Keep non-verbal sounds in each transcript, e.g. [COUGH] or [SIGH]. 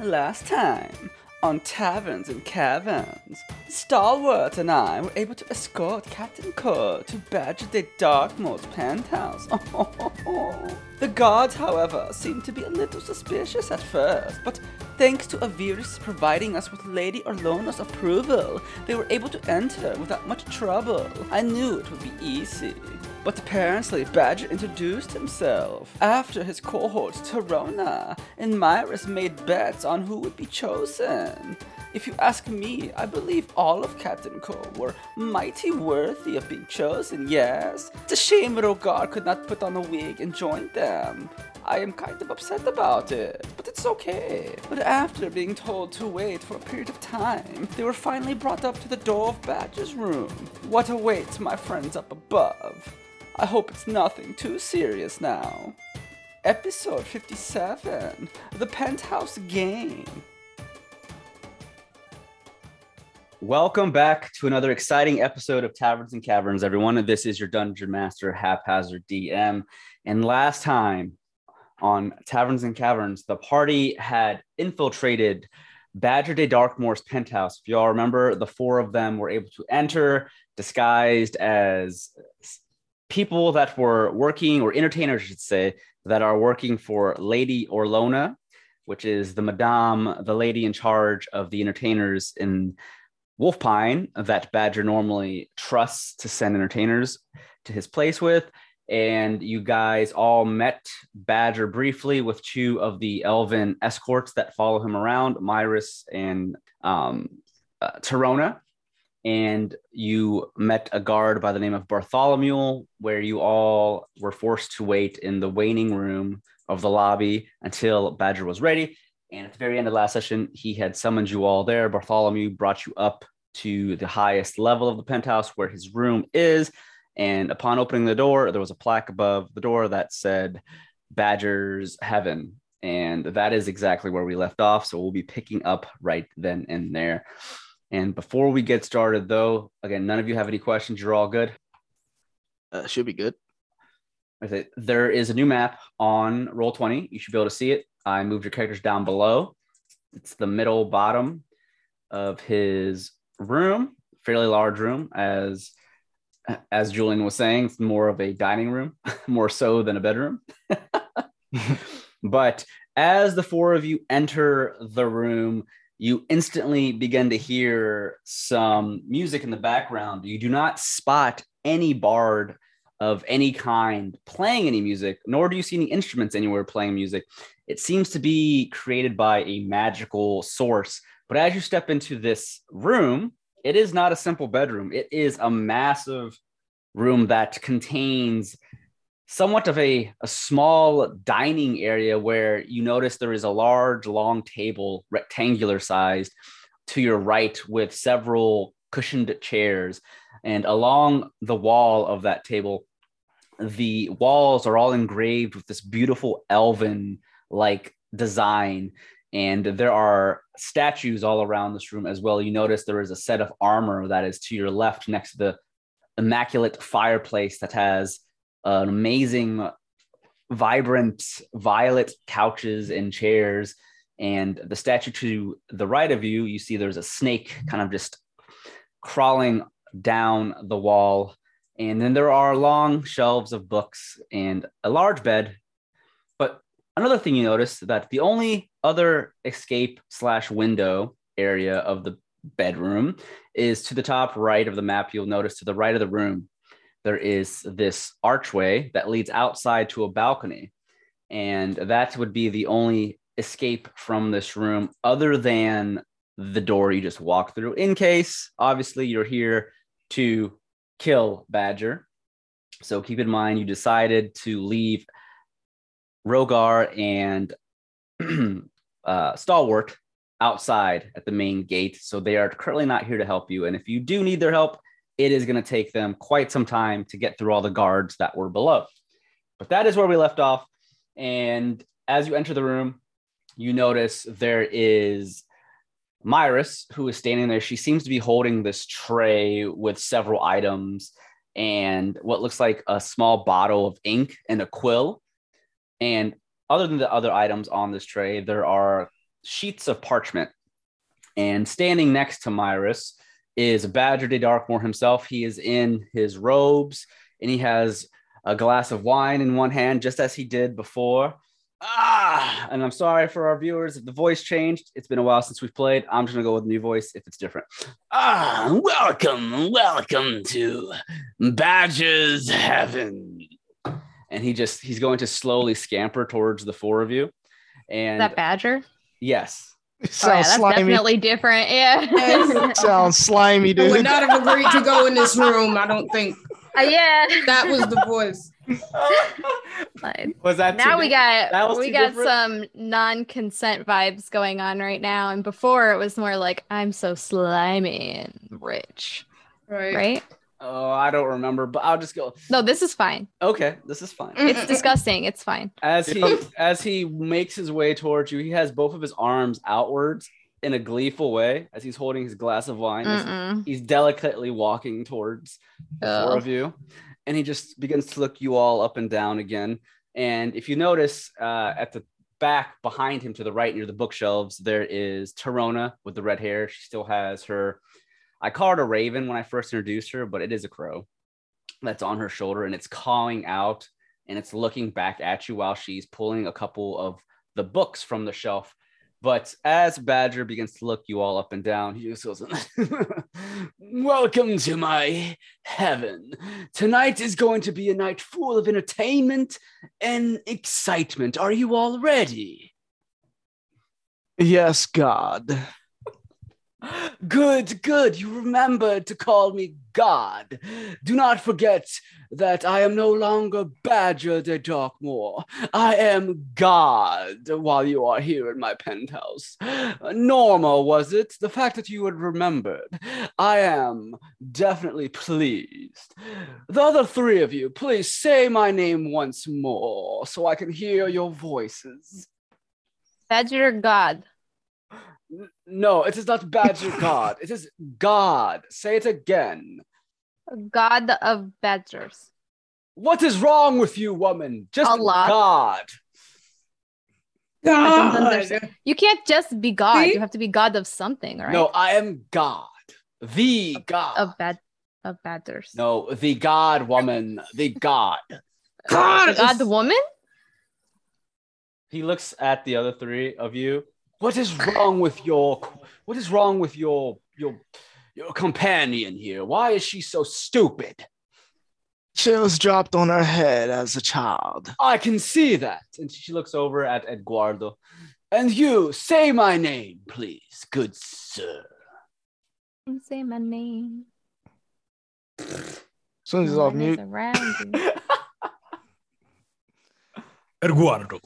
Last time, on Taverns and Caverns, Stalwart and I were able to escort Captain Core to Badger de Darkmoor's penthouse. [LAUGHS] the guards, however, seemed to be a little suspicious at first, but thanks to Aviris providing us with Lady Orlona's approval, they were able to enter without much trouble. I knew it would be easy. But apparently, Badger introduced himself after his cohort Torona, and Myris made bets on who would be chosen. If you ask me, I believe all of Captain Cole were mighty worthy of being chosen, yes. It's a shame Rogar could not put on a wig and join them. I am kind of upset about it, but it's okay. But after being told to wait for a period of time, they were finally brought up to the door of Badger's room. What awaits my friends up above? I hope it's nothing too serious now. Episode 57 The Penthouse Game. Welcome back to another exciting episode of Taverns and Caverns, everyone. This is your Dungeon Master, Haphazard DM. And last time on Taverns and Caverns, the party had infiltrated Badger de Darkmoor's penthouse. If y'all remember, the four of them were able to enter disguised as people that were working, or entertainers, I should say, that are working for Lady Orlona, which is the madame, the lady in charge of the entertainers in Wolfpine that Badger normally trusts to send entertainers to his place with. And you guys all met Badger briefly with two of the elven escorts that follow him around, Myris and um, uh, Torona and you met a guard by the name of Bartholomew, where you all were forced to wait in the waiting room of the lobby until Badger was ready. And at the very end of the last session, he had summoned you all there. Bartholomew brought you up to the highest level of the penthouse where his room is. And upon opening the door, there was a plaque above the door that said Badger's Heaven. And that is exactly where we left off. So we'll be picking up right then and there. And before we get started, though, again, none of you have any questions. You're all good. Uh, should be good. Okay. There is a new map on Roll20. You should be able to see it. I moved your characters down below. It's the middle bottom of his room, fairly large room, as as Julian was saying, it's more of a dining room, [LAUGHS] more so than a bedroom. [LAUGHS] [LAUGHS] but as the four of you enter the room, you instantly begin to hear some music in the background. You do not spot any bard of any kind playing any music, nor do you see any instruments anywhere playing music. It seems to be created by a magical source. But as you step into this room, it is not a simple bedroom, it is a massive room that contains somewhat of a, a small dining area where you notice there is a large, long table, rectangular sized, to your right with several cushioned chairs. And along the wall of that table, the walls are all engraved with this beautiful elven like design. And there are statues all around this room as well. You notice there is a set of armor that is to your left next to the immaculate fireplace that has an amazing, vibrant violet couches and chairs. And the statue to the right of you, you see there's a snake kind of just crawling down the wall. And then there are long shelves of books and a large bed. But another thing you notice that the only other escape slash window area of the bedroom is to the top right of the map. You'll notice to the right of the room, there is this archway that leads outside to a balcony. And that would be the only escape from this room other than the door you just walk through, in case obviously you're here to kill Badger. So keep in mind you decided to leave Rogar and [CLEARS THROAT] uh, Stalwart outside at the main gate. So they are currently not here to help you. And if you do need their help, it is going to take them quite some time to get through all the guards that were below. But that is where we left off. And as you enter the room, you notice there is Myris, who is standing there. She seems to be holding this tray with several items and what looks like a small bottle of ink and a quill. And other than the other items on this tray, there are sheets of parchment. And standing next to Myris is Badger de Darkmoor himself. He is in his robes and he has a glass of wine in one hand, just as he did before. Ah, and I'm sorry for our viewers if the voice changed. It's been a while since we've played. I'm just gonna go with a new voice if it's different. Ah, welcome, welcome to Badger's Heaven. And he just he's going to slowly scamper towards the four of you. And that badger? yes, Oh, yeah, Sounds that's slimy. definitely different. Yeah. [LAUGHS] [LAUGHS] Sounds slimy, dude. I would not have agreed to go in this room. I don't think Uh, yeah. that was the voice. [LAUGHS] Was that now we di- got that was we got different? some non-consent vibes going on right now, and before it was more like I'm so slimy and rich, Right. right? Oh, I don't remember, but I'll just go. No, this is fine. Okay, this is fine. It's [LAUGHS] disgusting. It's fine. As he as he makes his way towards you, he has both of his arms outwards in a gleeful way as he's holding his glass of wine. as He's delicately walking towards the four Oh. of you, and he just begins to look you all up and down again. And if you notice, uh, at the back behind him to the right near the bookshelves, there is Torona with the red hair. She still has her. I called her a raven when I first introduced her, but it is a crow that's on her shoulder, and it's cawing out and it's looking back at you while she's pulling a couple of the books from the shelf. But as Badger begins to look you all up and down, he just goes, [LAUGHS] Welcome to my heaven. Tonight is going to be a night full of entertainment and excitement. Are you all ready? Yes, God. Good, good. You remembered to call me God. Do not forget that I am no longer Badger de Darkmoor. I am God while you are here in my penthouse. Normal, was it? The fact that you had remembered. I am definitely pleased. The other three of you, please say my name once more so I can hear your voices. Badger God. N- No, it is not Badger God. It is God. Say it again. God of badgers. What is wrong with you, woman? Just Allah. God. God. You can't just be God. See? You have to be God of something, right? No, I am God. The God. Of bad of badgers. no, the God woman. The God. God. God the woman? He looks at the other three of you. What is wrong with your what is wrong with your your your companion here? Why is she so stupid? She was dropped on her head as a child. I can see that. And she looks over at Eduardo. And you, say my name, please, good sir. Say my name. As soon as he's off one mute, around. [LAUGHS] Eduardo.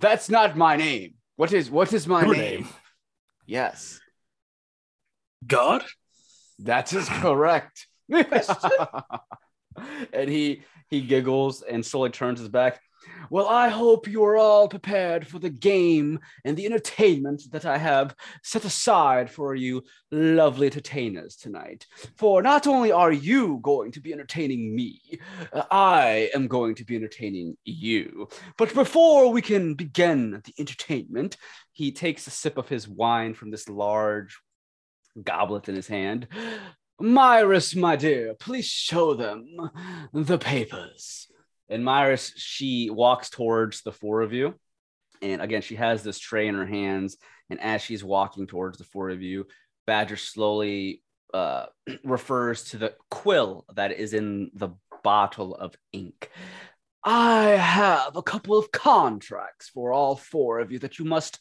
Th- that's not my name. What is what is my Your name? name. Yes, God? that is correct. [LAUGHS] [LAUGHS] and he he giggles and slowly turns his back. Well, I hope you are all prepared for the game and the entertainment that I have set aside for you lovely entertainers tonight. For not only are you going to be entertaining me, uh, I am going to be entertaining you. But before we can begin the entertainment, he takes a sip of his wine from this large goblet in his hand. Myris, my dear, please show them the papers. And Myris, she walks towards the four of you. And again, she has this tray in her hands. And as she's walking towards the four of you, Badger slowly uh, [CLEARS THROAT] refers to the quill that is in the bottle of ink. I have a couple of contracts for all four of you that you must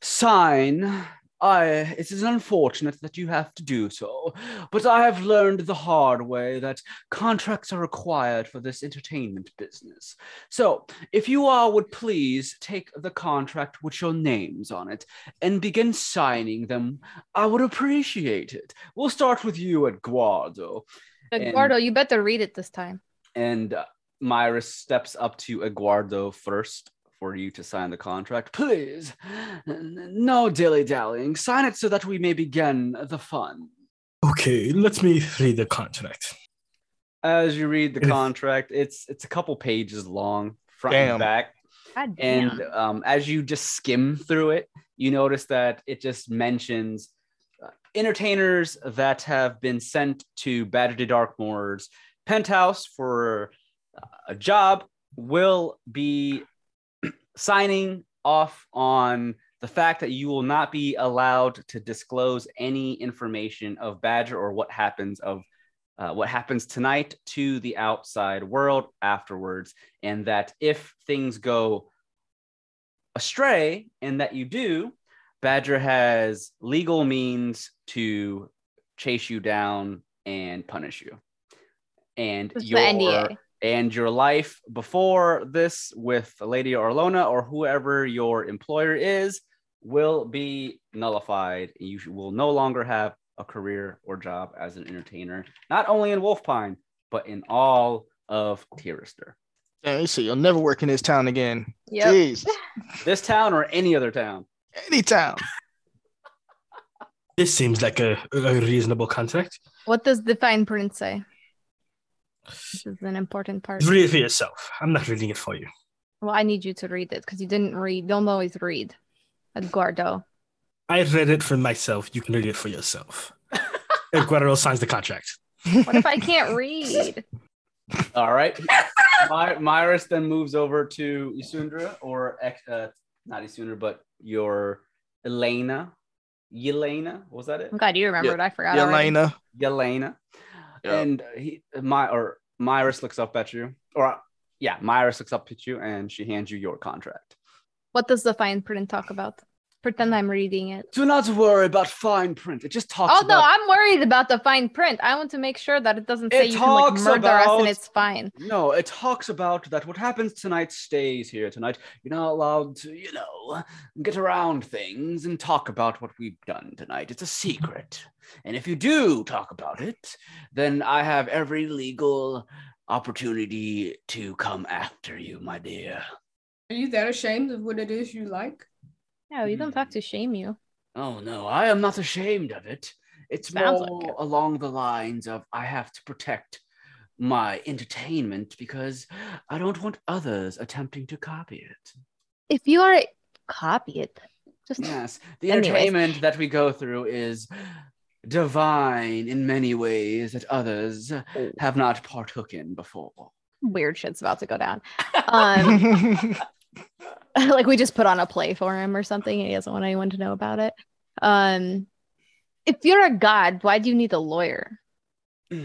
sign. I it is unfortunate that you have to do so, but I have learned the hard way that contracts are required for this entertainment business. So, if you all would please take the contract with your names on it and begin signing them, I would appreciate it. We'll start with you, Eduardo. And- Eduardo, you better read it this time. And uh, Myra steps up to Eduardo first for you to sign the contract. Please, no dilly dallying. Sign it so that we may begin the fun. Okay, let me read the contract. As you read the contract, it's it's a couple pages long, front Damn. and back. God and um, as you just skim through it you notice that it just mentions uh, entertainers that have been sent to badger de darkmoor's penthouse for uh, a job will be signing off on the fact that you will not be allowed to disclose any information of badger or what happens of uh, what happens tonight to the outside world afterwards and that if things go astray and that you do badger has legal means to chase you down and punish you and your NDA. And your life before this with lady orlona or whoever your employer is will be nullified you will no longer have a career or job as an entertainer not only in wolfpine but in all of Tirister. Damn, you see, you'll never work in this town again. Yep. Jeez. [LAUGHS] This town or any other town. Any town. This seems like a, a reasonable contract. What does the fine print say? This is an important part. Read it for yourself. I'm not reading it for you. Well, I need you to read it because you didn't read. Don't always read. Eduardo. I read it for myself. You can read it for yourself. [LAUGHS] Eduardo signs the contract. What if I can't read? [LAUGHS] All right. My, Myris then moves over to Isundra or ex- uh, not Isundra, but your Elena. Yelena, was that it? I'm glad you remembered. I forgot. Yeah, already. Yelena. Yep. And uh, he, my, or Myris looks up at you, or uh, yeah, Myris looks up at you and she hands you your contract. What does the fine print talk about? Pretend I'm reading it. Do not worry about fine print. It just talks Oh no, about I'm worried about the fine print. I want to make sure that it doesn't say It you can like talks murder us and it's fine. No, it talks about that what happens tonight stays here tonight. You're not allowed to, you know, get around things and talk about what we've done tonight. It's a secret. And if you do talk about it, then I have every legal opportunity to come after you, my dear. Are you that ashamed of what it is you like? No, you don't have to shame you. Oh no, I am not ashamed of it. It's Sounds more like it. along the lines of I have to protect my entertainment because I don't want others attempting to copy it. If you are copy it, just Yes, the Anyways. entertainment that we go through is divine in many ways that others have not partook in before. weird shit's about to go down. [LAUGHS] Um, [LAUGHS] [LAUGHS] like we just put on a play for him or something, and he doesn't want anyone to know about it. Um, if you're a god, why do you need a lawyer? [CLEARS THROAT]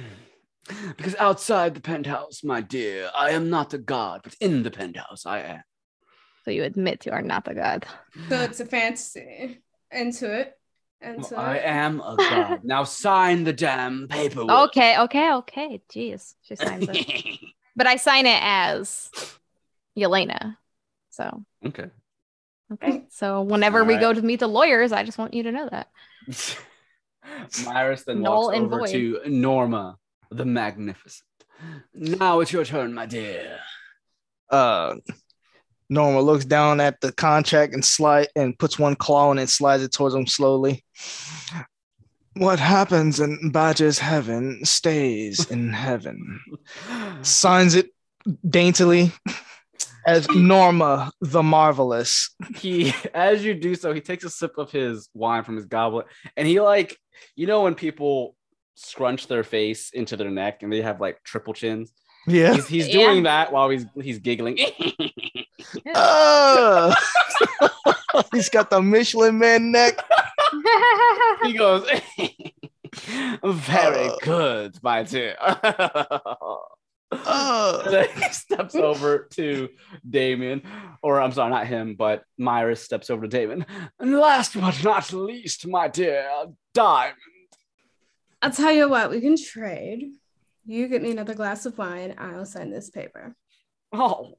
Because outside the penthouse, my dear, I am not a god, but in the penthouse, I am. So you admit you are not a god. So it's a fantasy. Into it. Into I it. am a god. [LAUGHS] now sign the damn paperwork. Okay, okay, okay. Jeez, she signs it, [LAUGHS] but I sign it as Yelena. So okay. okay. So whenever we Alright. go to meet the lawyers, I just want you to know that. [LAUGHS] Myris then Null walks over void. to Norma the Magnificent. Now it's your turn, my dear. uh Norma looks down at the contract and slide and puts one claw in and slides it towards him slowly. What happens in Badger's heaven stays in heaven. [LAUGHS] Signs it daintily as Norma the Marvelous. he as you do so he takes a sip of his wine from his goblet and he like you know when people scrunch their face into their neck and they have like triple chins Yeah. he's, he's Yeah. doing that while he's he's giggling Uh, [LAUGHS] [LAUGHS] he's got the Michelin man neck. he goes [LAUGHS] very Uh. good my dear Uh, And [LAUGHS] then he steps over to Damien, or I'm sorry, not him, but Myra steps over to Damien. And last but not least, my dear Diamond. I'll tell you what, we can trade. You get me another glass of wine, I'll sign this paper. Oh,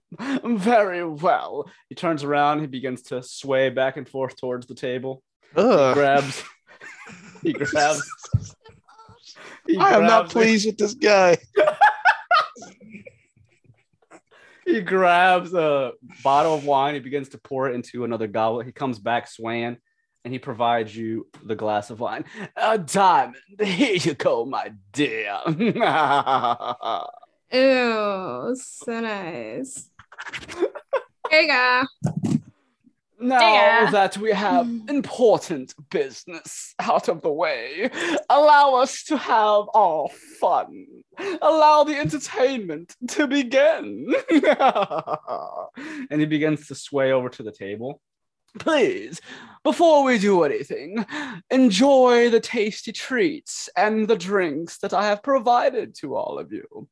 very well. He turns around, he begins to sway back and forth towards the table. He grabs, he [LAUGHS] grabs. he I am not grabs- pleased with this guy. [LAUGHS] [LAUGHS] He grabs a bottle of wine. He begins to pour it into another goblet. He comes back swaying and he provides you the glass of wine. A diamond. [LAUGHS] Here you go, my dear. [LAUGHS] Ew, so nice. Dega. Now that we have [SIGHS] important business out of the way, allow us to have our fun. Allow the entertainment to begin. [LAUGHS] and he begins to sway over to the table. Please, before we do anything, enjoy the tasty treats and the drinks that I have provided to all of you.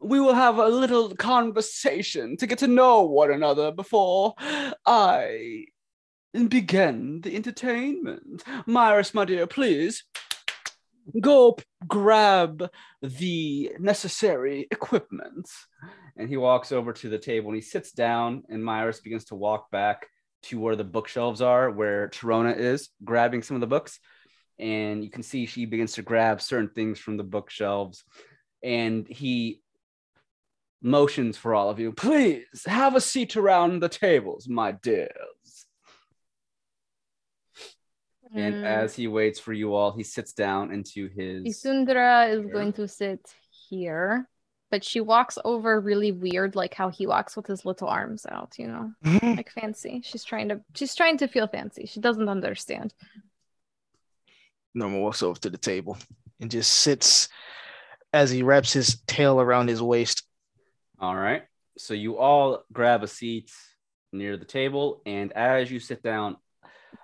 We will have a little conversation to get to know one another before I begin the entertainment. Myris, my dear, please go grab the necessary equipment. And he walks over to the table and he sits down, and Myris begins to walk back to where the bookshelves are, where Torona is, grabbing some of the books. And you can see she begins to grab certain things from the bookshelves. And he motions for all of you. Please have a seat around the tables, my dears. And Mm. as he waits for you all, he sits down into his. Isundra is going to sit here, but she walks over really weird, like how he walks with his little arms out, you know, mm-hmm. like fancy. She's trying to she's trying to feel fancy. She doesn't understand. Norma walks over to the table and just sits as he wraps his tail around his waist. All right. So you all grab a seat near the table, and as you sit down,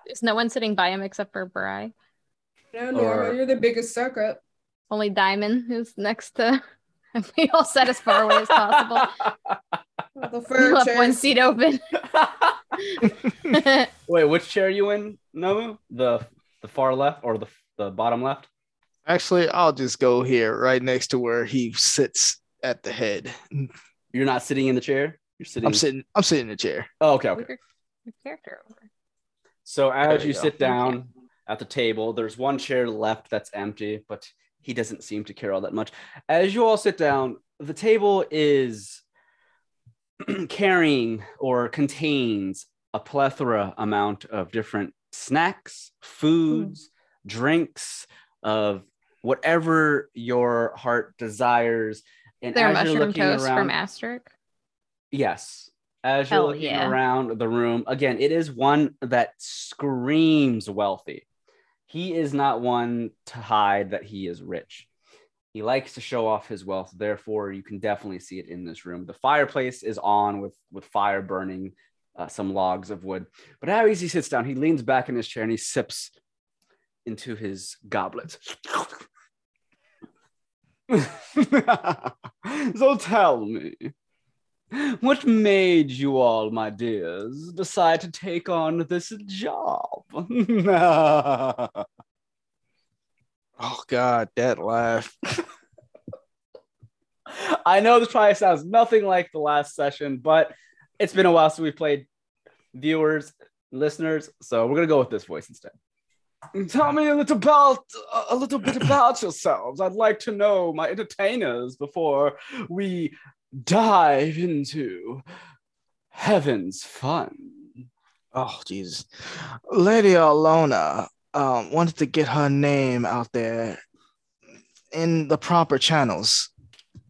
Is no one sitting by him except for Bry? No, Norma, Or- you're the biggest suck up. Only Diamond, who's next to. [LAUGHS] we all sat as far away as possible. Well, the We fur left one seat open. [LAUGHS] [LAUGHS] Wait, which chair are you in, Nomu? The the far left or the the bottom left? Actually, I'll just go here right next to where he sits at the head. You're not sitting in the chair. You're sitting. I'm sitting I'm sitting in the chair. Oh, okay, okay. Move your- your character over. So as There you you go. sit down at the table, there's one chair left that's empty, but he doesn't seem to care all that much. As you all sit down, the table is [CLEARS THROAT] carrying or contains a plethora amount of different snacks, foods, drinks of whatever your heart desires. And there mushroom looking toast around, from Asterisk? Yes. As you're Hell looking yeah. around the room, again, it is one that screams wealthy. He is not one to hide that he is rich. He likes to show off his wealth. Therefore, you can definitely see it in this room. The fireplace is on with, with fire burning, uh, some logs of wood. But as he sits down, he leans back in his chair and he sips into his goblet. [LAUGHS] so tell me, [LAUGHS] what made you all, my dears, decide to take on this job? [LAUGHS] Oh God, that laugh. [LAUGHS] I know this probably sounds nothing like the last session, but it's been a while since we played viewers, listeners, so we're gonna go with this voice instead. Tell me a little about a little bit about [CLEARS THROAT] yourselves. I'd like to know my entertainers before we dive into heaven's fun. Oh Jesus. Lady Alona um wanted to get her name out there in the proper channels,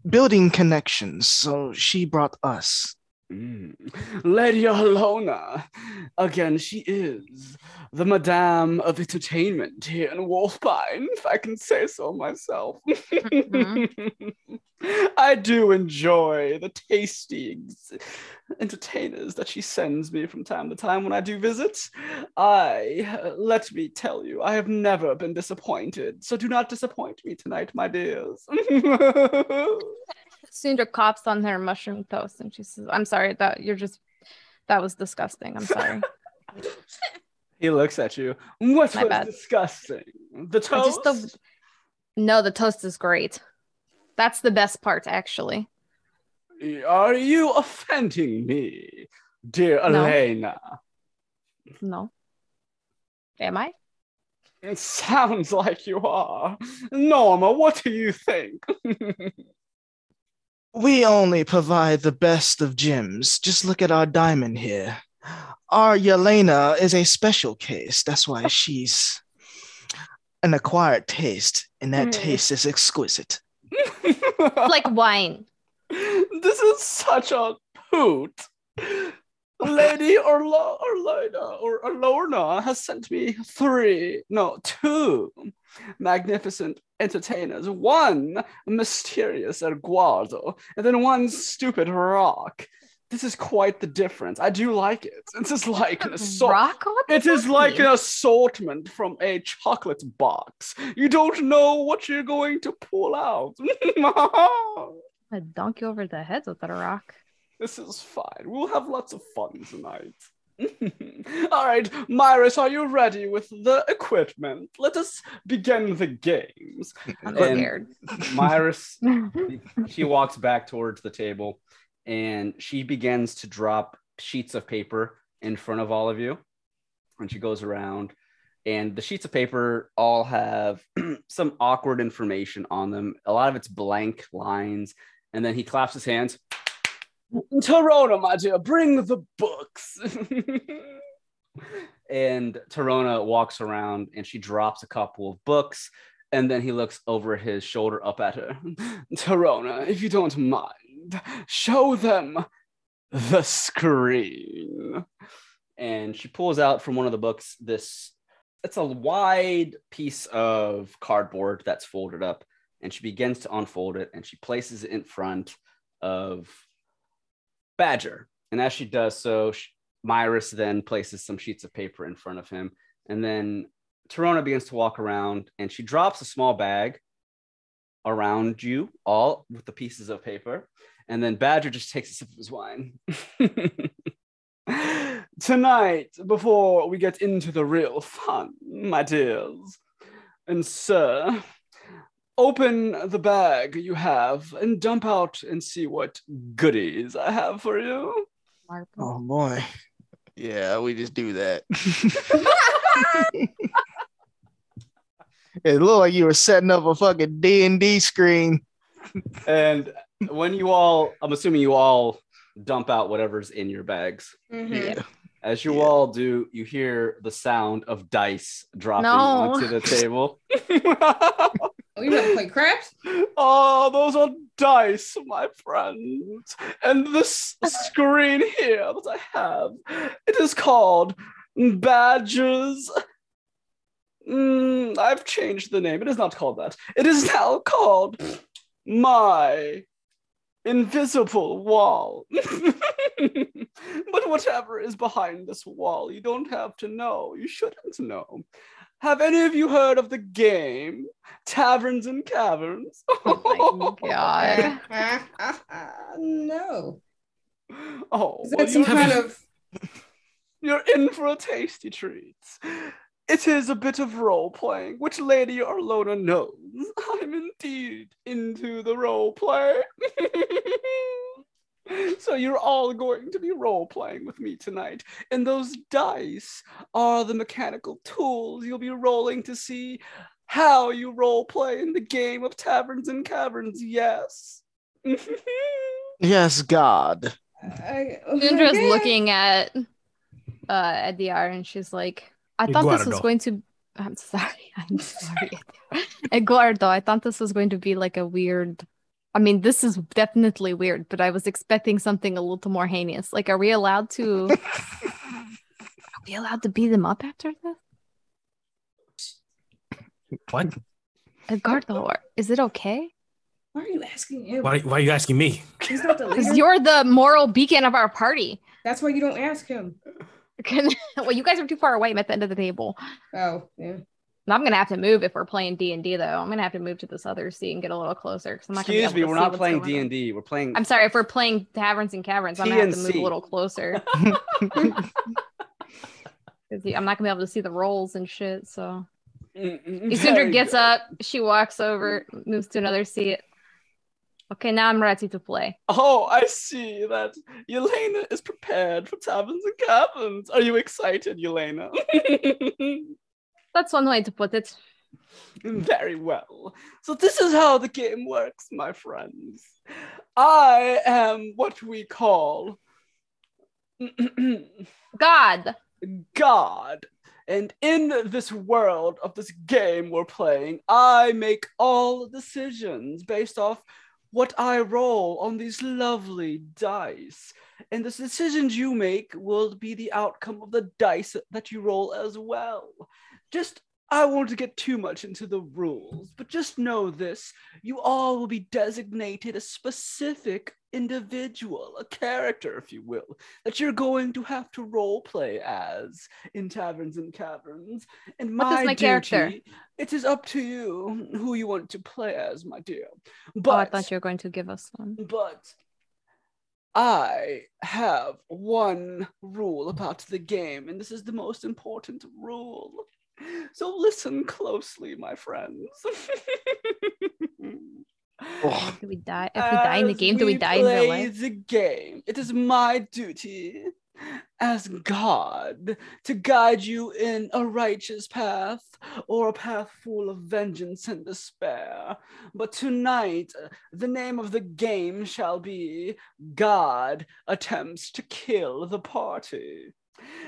building connections. So she brought us. Mm. Lady Alona. Again, she is the Madame of Entertainment here in Wolfpine, if I can say so myself. [LAUGHS] I do enjoy the tasty entertainers that she sends me from time to time when I do visit. I, let me tell you, I have never been disappointed, so do not disappoint me tonight, my dears. [LAUGHS] Sundra coughs on her mushroom toast and she says, I'm sorry, that you're just that was disgusting. I'm sorry. [LAUGHS] He looks at you. What My was bad. disgusting? The toast? just don't No, the toast is great. That's the best part, actually. Are you offending me, dear No. Elena? No. Am I? It sounds like you are. Norma, what do you think? [LAUGHS] We only provide the best of gems. Just look at our diamond here. Our Yelena is a special case. That's why [LAUGHS] she's an acquired taste, and that Hmm. taste is exquisite. [LAUGHS] Like wine. this is such a hoot. Lady Orla, Orlina or Orlorna has sent me three, no, two magnificent entertainers. One mysterious Eduardo, and then one stupid rock. This is quite the difference. I do like it. [LAUGHS] This is like an [LAUGHS] assault. Rock? What the It is like an assortment from a chocolate box. You don't know what you're going to pull out. [LAUGHS] I dunk you over the head with that rock. This is fine. We'll have lots of fun tonight. [LAUGHS] All right, Myris, are you ready with the equipment? Let us begin the games. [LAUGHS] I'm scared. Myris, [LAUGHS] she walks back towards the table and she begins to drop sheets of paper in front of all of you. And she goes around, and the sheets of paper all have [CLEARS THROAT] some awkward information on them. A lot of it's blank lines. And then he claps his hands. Torona, my dear, bring the books. and Torona walks around and she drops a couple of books. And then he looks over his shoulder up at her. [LAUGHS] Torona, if you don't mind, show them the screen. and she pulls out from one of the books this it's a wide piece of cardboard that's folded up and she begins to unfold it and she places it in front of badger. And as she does so sh- myris then places some sheets of paper in front of him. And then Torona begins to walk around and she drops a small bag around you all with the pieces of paper. And then badger just takes a sip of his wine. [LAUGHS] Tonight, before we get into the real fun, my dears, and sir, open the bag you have and dump out and see what goodies I have for you. Oh boy. Yeah, we just do that. [LAUGHS] it looked like you were setting up a fucking D and D screen. And when you all, I'm assuming you all dump out whatever's in your bags. Mhm. As you Yeah. all do, you hear the sound of dice dropping No. onto the table. [LAUGHS] [LAUGHS] Oh, you want to play craps? [LAUGHS] oh, those are dice, my friends. And this [LAUGHS] screen here that I have, it is called Badges. Mm, I've changed the name. It is not called that. It is now called My Invisible Wall. [LAUGHS] but whatever is behind this wall, you don't have to know. You shouldn't know. Have any of you heard of the game Taverns and Caverns? [LAUGHS] Oh my god. [LAUGHS] no. Oh, Is well, that some you- kind of [LAUGHS] You're in for a tasty treat. It is a bit of role playing, which Lady Arlona knows. I'm indeed into the role play. [LAUGHS] so you're all going to be role playing with me tonight. And those dice are the mechanical tools you'll be rolling to see how you role play in the game of Taverns and Caverns. Yes. [LAUGHS] Yes, God. I, Syndra's okay. looking at uh at DR and she's like, I thought this was going to I'm sorry. [LAUGHS] I'm sorry. Eduardo, I thought this was going to be like a weird I mean, this is definitely weird, but I was expecting something a little more heinous. Like, are we allowed to are we allowed to beat them up after this? What? Guard the Eduardo, is it okay? Why are you asking him? Why, why are you asking me? He's not the [LAUGHS] Because leader. you're the moral beacon of our party. That's why you don't ask him. Can, [LAUGHS] well, you guys are too far away. I'm at the end of the table. Oh, yeah. I'm gonna have to move if we're playing D and D though. I'm gonna have to move to this other seat and get a little closer because I'm not. Excuse me, we're not playing D and D. We're playing. I'm sorry if we're playing taverns and caverns. I'm gonna have to move a little closer. [LAUGHS] [LAUGHS] I'm not gonna be able to see the rolls and shit. So Isundra gets up, she walks over, moves to another seat. Okay, now I'm ready to play. Oh, I see that Elena is prepared for taverns and caverns. Are you excited, Yelena? [LAUGHS] That's one way to put it. Very well. So this is how the game works, my friends. I am what we call [CLEARS THROAT] God. God. And in this world of this game we're playing, I make all decisions based off what I roll on these lovely dice. and the decisions you make will be the outcome of the dice that you roll as well. Just I won't get too much into the rules, but just know this you all will be designated a specific individual, a character, if you will, that you're going to have to role play as in Taverns and Caverns. And my, is my duty, character? it is up to you who you want to play as, my dear. oh, I But thought you were going to give us one. but I have one rule about the game, and this is the most important rule. So listen closely, my friends. [LAUGHS] Oh, Do we die? If we die in the game, do we die in real life? The game. It is my duty as God to guide you in a righteous path or a path full of vengeance and despair. But tonight, the name of the game shall be God Attempts to Kill the Party.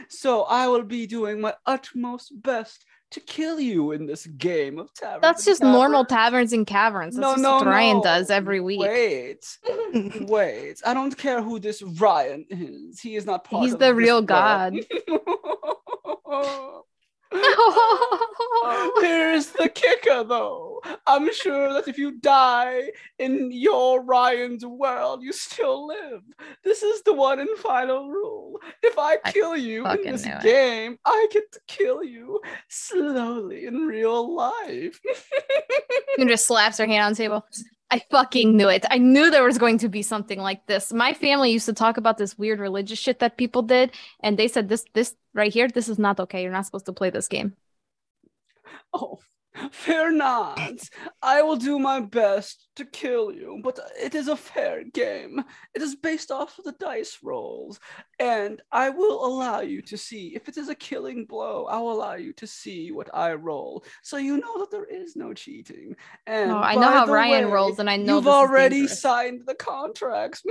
So I will be doing my utmost best to kill you in this game of taverns. That's and just normal taverns and caverns. That's No, just no, what Ryan no. does every week. Wait, [LAUGHS] wait. I don't care who this Ryan is. He is not part He's of the this real world. God. [LAUGHS] [LAUGHS] [LAUGHS] Here's the kicker, though. I'm sure that if you die in your Ryan's world, you still live. This is the one and final rule. If I I kill you in this knew it. game, I get to kill you slowly in real life. and just slaps her hand on the table. I fucking knew it. I knew there was going to be something like this. My family used to talk about this weird religious shit that people did, and they said this this right here, this is not okay. You're not supposed to play this game. Oh, fear not. I will do my best to kill you, but it is a fair game. It is based off of the dice rolls, and I will allow you to see if it is a killing blow. I will allow you to see what I roll, so you know that there is no cheating. And Oh, I know how Ryan way, rolls, and I know you've already dangerous. signed the contracts.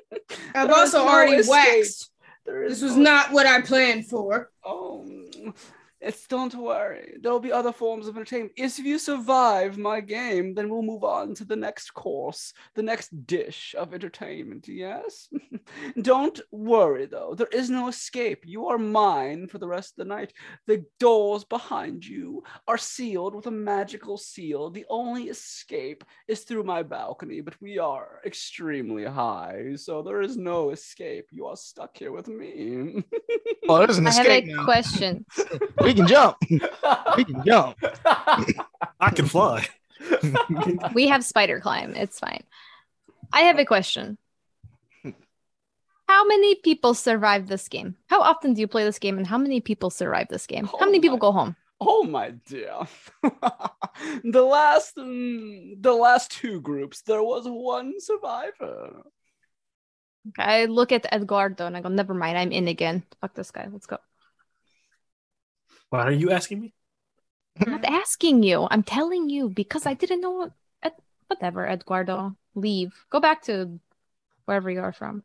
[LAUGHS] I've also no already escape. waxed. There is This was no not what I planned for. Oh, it's don't worry. There'll be other forms of entertainment. If you survive my game, then we'll move on to the next course, the next dish of entertainment. Yes. [LAUGHS] don't worry though. There is no escape. You are mine for the rest of the night. The doors behind you are sealed with a magical seal. The only escape is through my balcony, but we are extremely high, so there is no escape. You are stuck here with me. [LAUGHS] oh, there's an I have a now. question. [LAUGHS] We can jump. We can jump. I can fly. we have spider climb. It's fine. I have a question. How many people survive this game? How often do you play this game, and how many people survive this game? How Oh many people my- go home? Oh my dear. [LAUGHS] the last mm, the last two groups, there was one survivor. Okay, I look at Edgardo and I go, never mind, I'm in again. Fuck this guy. Let's go. Why are you asking me? I'm not asking you. I'm telling you because I didn't know. Ed- whatever, Eduardo. Leave. Go back to wherever you are from.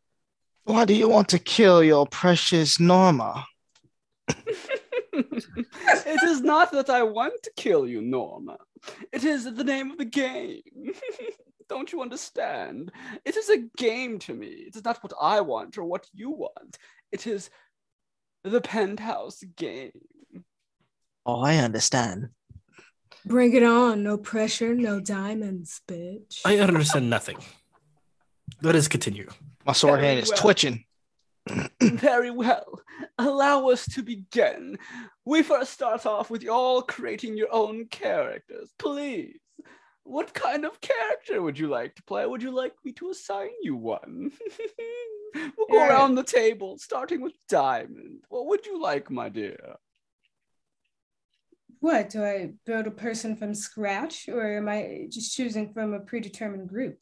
Why do you want to kill your precious Norma? [LAUGHS] it is not that I want to kill you, Norma. It is the name of the game. [LAUGHS] Don't you understand? It is a game to me. It is not what I want or what you want. It is the penthouse game. Oh, I understand. Bring it on. No pressure, no diamonds, bitch. I understand nothing. Let us continue. My sword Very hand is well. twitching. [CLEARS THROAT] Very well. Allow us to begin. We first start off with you all creating your own characters. Please. What kind of character would you like to play? Would you like me to assign you one? [LAUGHS] we'll go Yeah. around the table, starting with Diamond. What would you like, my dear? What? Do I build a person from scratch or am I just choosing from a predetermined group?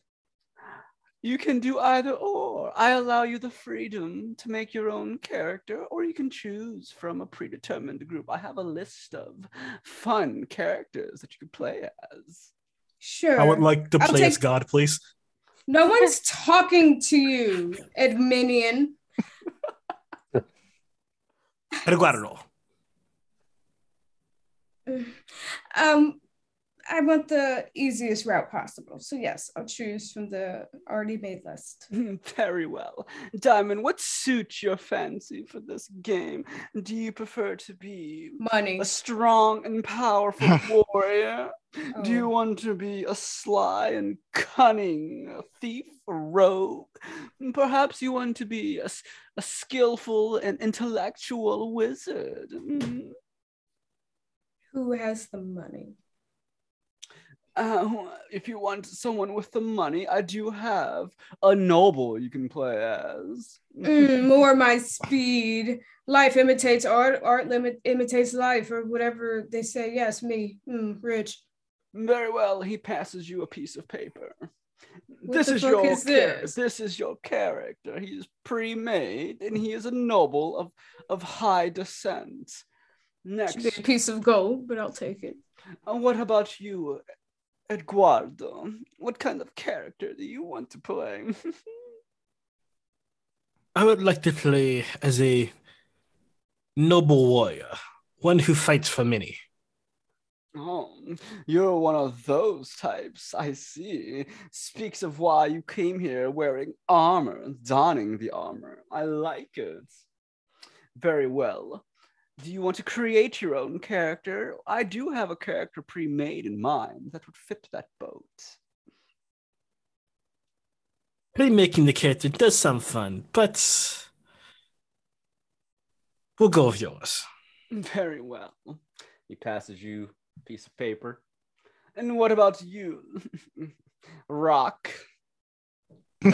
You can do either or. I allow you the freedom to make your own character, or you can choose from a predetermined group. I have a list of fun characters that you can play as. Sure. I would like to I'll play as God, please. no one's talking to you, Edminion. Eduardo. Um, I want the easiest route possible. So yes, I'll choose from the already made list. [LAUGHS] Very well. Diamond, what suits your fancy for this game? Do you prefer to be Money. a strong and powerful [LAUGHS] warrior? Do you Oh. want to be a sly and cunning thief or rogue? Perhaps you want to be a, a skillful and intellectual wizard. Mm. Who has the money? Uh, if you want someone with the money, I do have a noble you can play as. Mm, more my speed. Life imitates art. Art limit imitates life, or whatever they say. Yes, me. Mm, rich. Very well, he passes you a piece of paper. What this is your is this? this is your character. He is pre-made and he is a noble of of high descent. Next, Should be a piece of gold, but I'll take it. uh, what about you, Eduardo? What kind of character do you want to play? [LAUGHS] I would like to play as a noble warrior, one who fights for many. Oh, you're one of those types, I see. Speaks of why you came here wearing armor, donning the armor. I like it. Very well. Do you want to create your own character? I do have a character pre made in mind that would fit that boat. Remaking the character does sound fun, but we'll go with yours. [LAUGHS] Very well. He passes you a piece of paper. And what about you? [LAUGHS] Rock. [LAUGHS]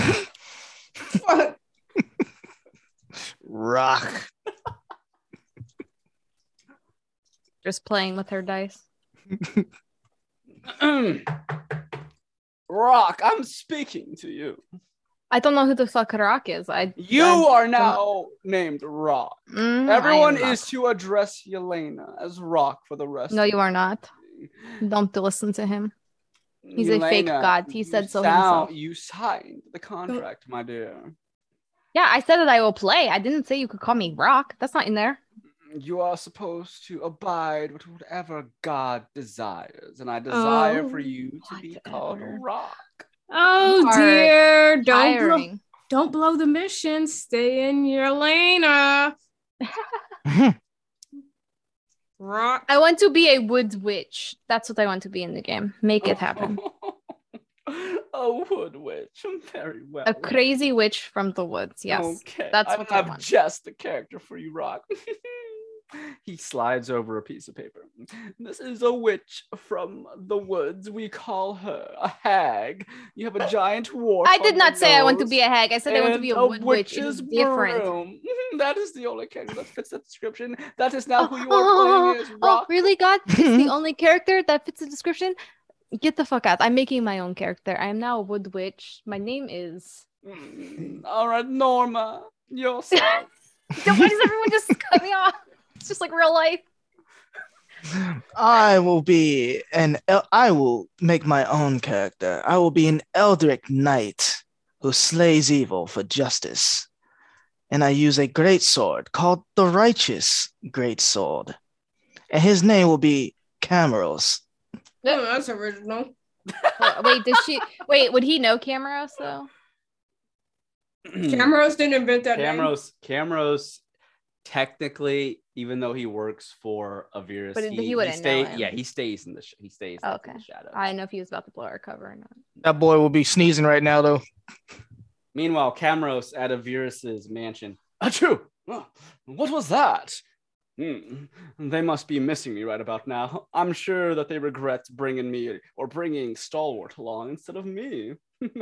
Fuck. Rock. Just playing with her dice. [CLEARS THROAT] Rock, I'm speaking to you. I don't know who the fuck Rock is. I You I are now named Rock. Mm, Everyone is to address Yelena as Rock for the rest. No, you are not. Don't listen to him. He's a fake god. He said so sound- himself. You signed the contract, my dear. Yeah, I said that I will play. I didn't say you could call me Rock. That's not in there. You are supposed to abide with whatever God desires, and I desire for Oh, you to be called whatever. Rock. Oh You dear! Don't blow, don't blow the mission. Stay in your lane. uh. [LAUGHS] Rock. I want to be a wood witch. That's what I want to be in the game. Make it happen. [LAUGHS] a wood witch. Very well. A crazy witch from the woods. Yes. Okay. that's I what I have want. just the character for you, Rock. [LAUGHS] [LAUGHS] he slides over a piece of paper. This is a witch from the woods. We call her a hag. You have a giant dwarf. I did not say I want to be a hag. I said I want to be a and wood witch. It is different. [LAUGHS] that is the only character that fits that description. That is now Oh, who you oh, are playing as, [LAUGHS] oh, really, God? It's the only character that fits the description? Get the fuck out. I'm making my own character. I am now a wood witch. My name is. Mm, All right, Norma, yourself. Why does everyone just cut me off? It's just like real life. I will be an el- I will make my own character. I will be an Eldritch Knight who slays evil for justice. And I use a great sword called the Righteous Great Sword. And his name will be Camaros. Oh, that's original. Wait, wait, does she? Wait, would he know Camaros though? Camaros didn't invent that name. Camros, Camros, technically, even though he works for Avirus, But he wouldn't know stay, him. Yeah, he stays in the sh- he stays like, in the shadows. I didn't know if he was about to blow our cover or not. That boy will be sneezing right now, though. Meanwhile, Camros at Avirus's mansion. Achoo! Oh, What was that? Hmm, They must be missing me right about now. I'm sure that they regret bringing me or bringing Stalwart along instead of me. [LAUGHS]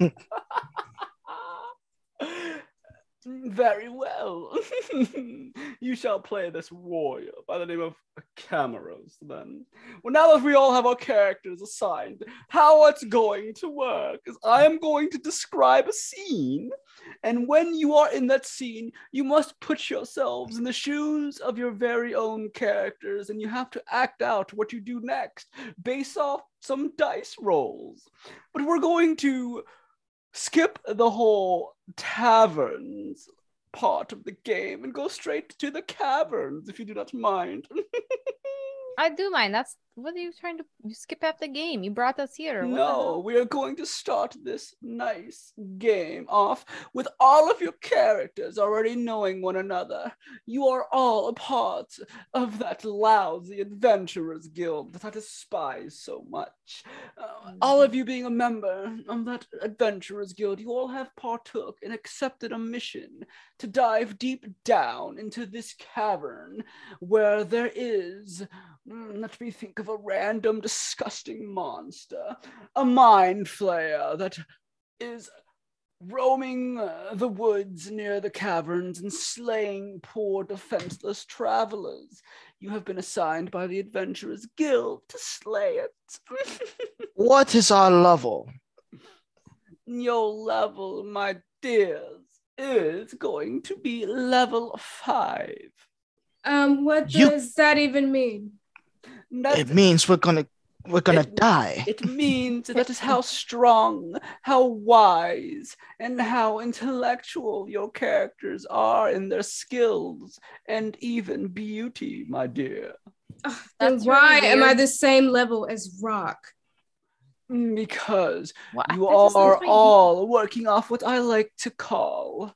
[LAUGHS] [LAUGHS] Very well. [LAUGHS] you shall play this warrior by the name of Camaros then. Well, now that we all have our characters assigned, how it's going to work is I am going to describe a scene, and when you are in that scene, you must put yourselves in the shoes of your very own characters, and you have to act out what you do next based off some dice rolls. But we're going to skip the whole taverns part of the game and go straight to the caverns if you do not mind. [LAUGHS] I do mind. That's what are you trying to you skip half the game? You brought us here. What No, we are going to start this nice game off with all of your characters already knowing one another. You are all a part of that lousy adventurers guild that I despise so much. Uh, all of you being a member of that adventurers guild, you all have partook and accepted a mission to dive deep down into this cavern where there is Mm, let me think of a random, disgusting monster. A mind flayer that is roaming uh, the woods near the caverns and slaying poor defenseless travelers. You have been assigned by the Adventurers Guild to slay it. [LAUGHS] What is our level? Your level, my dears, is going to be level five. Um, what You- does that even mean? That- It means we're gonna we're gonna It- die. It means [LAUGHS] that is how strong, how wise, and how intellectual your characters are in their skills and even beauty, my dear. Ugh, then why really am I the same level as Rock? Mm, Because What? you That are all working off what I like to call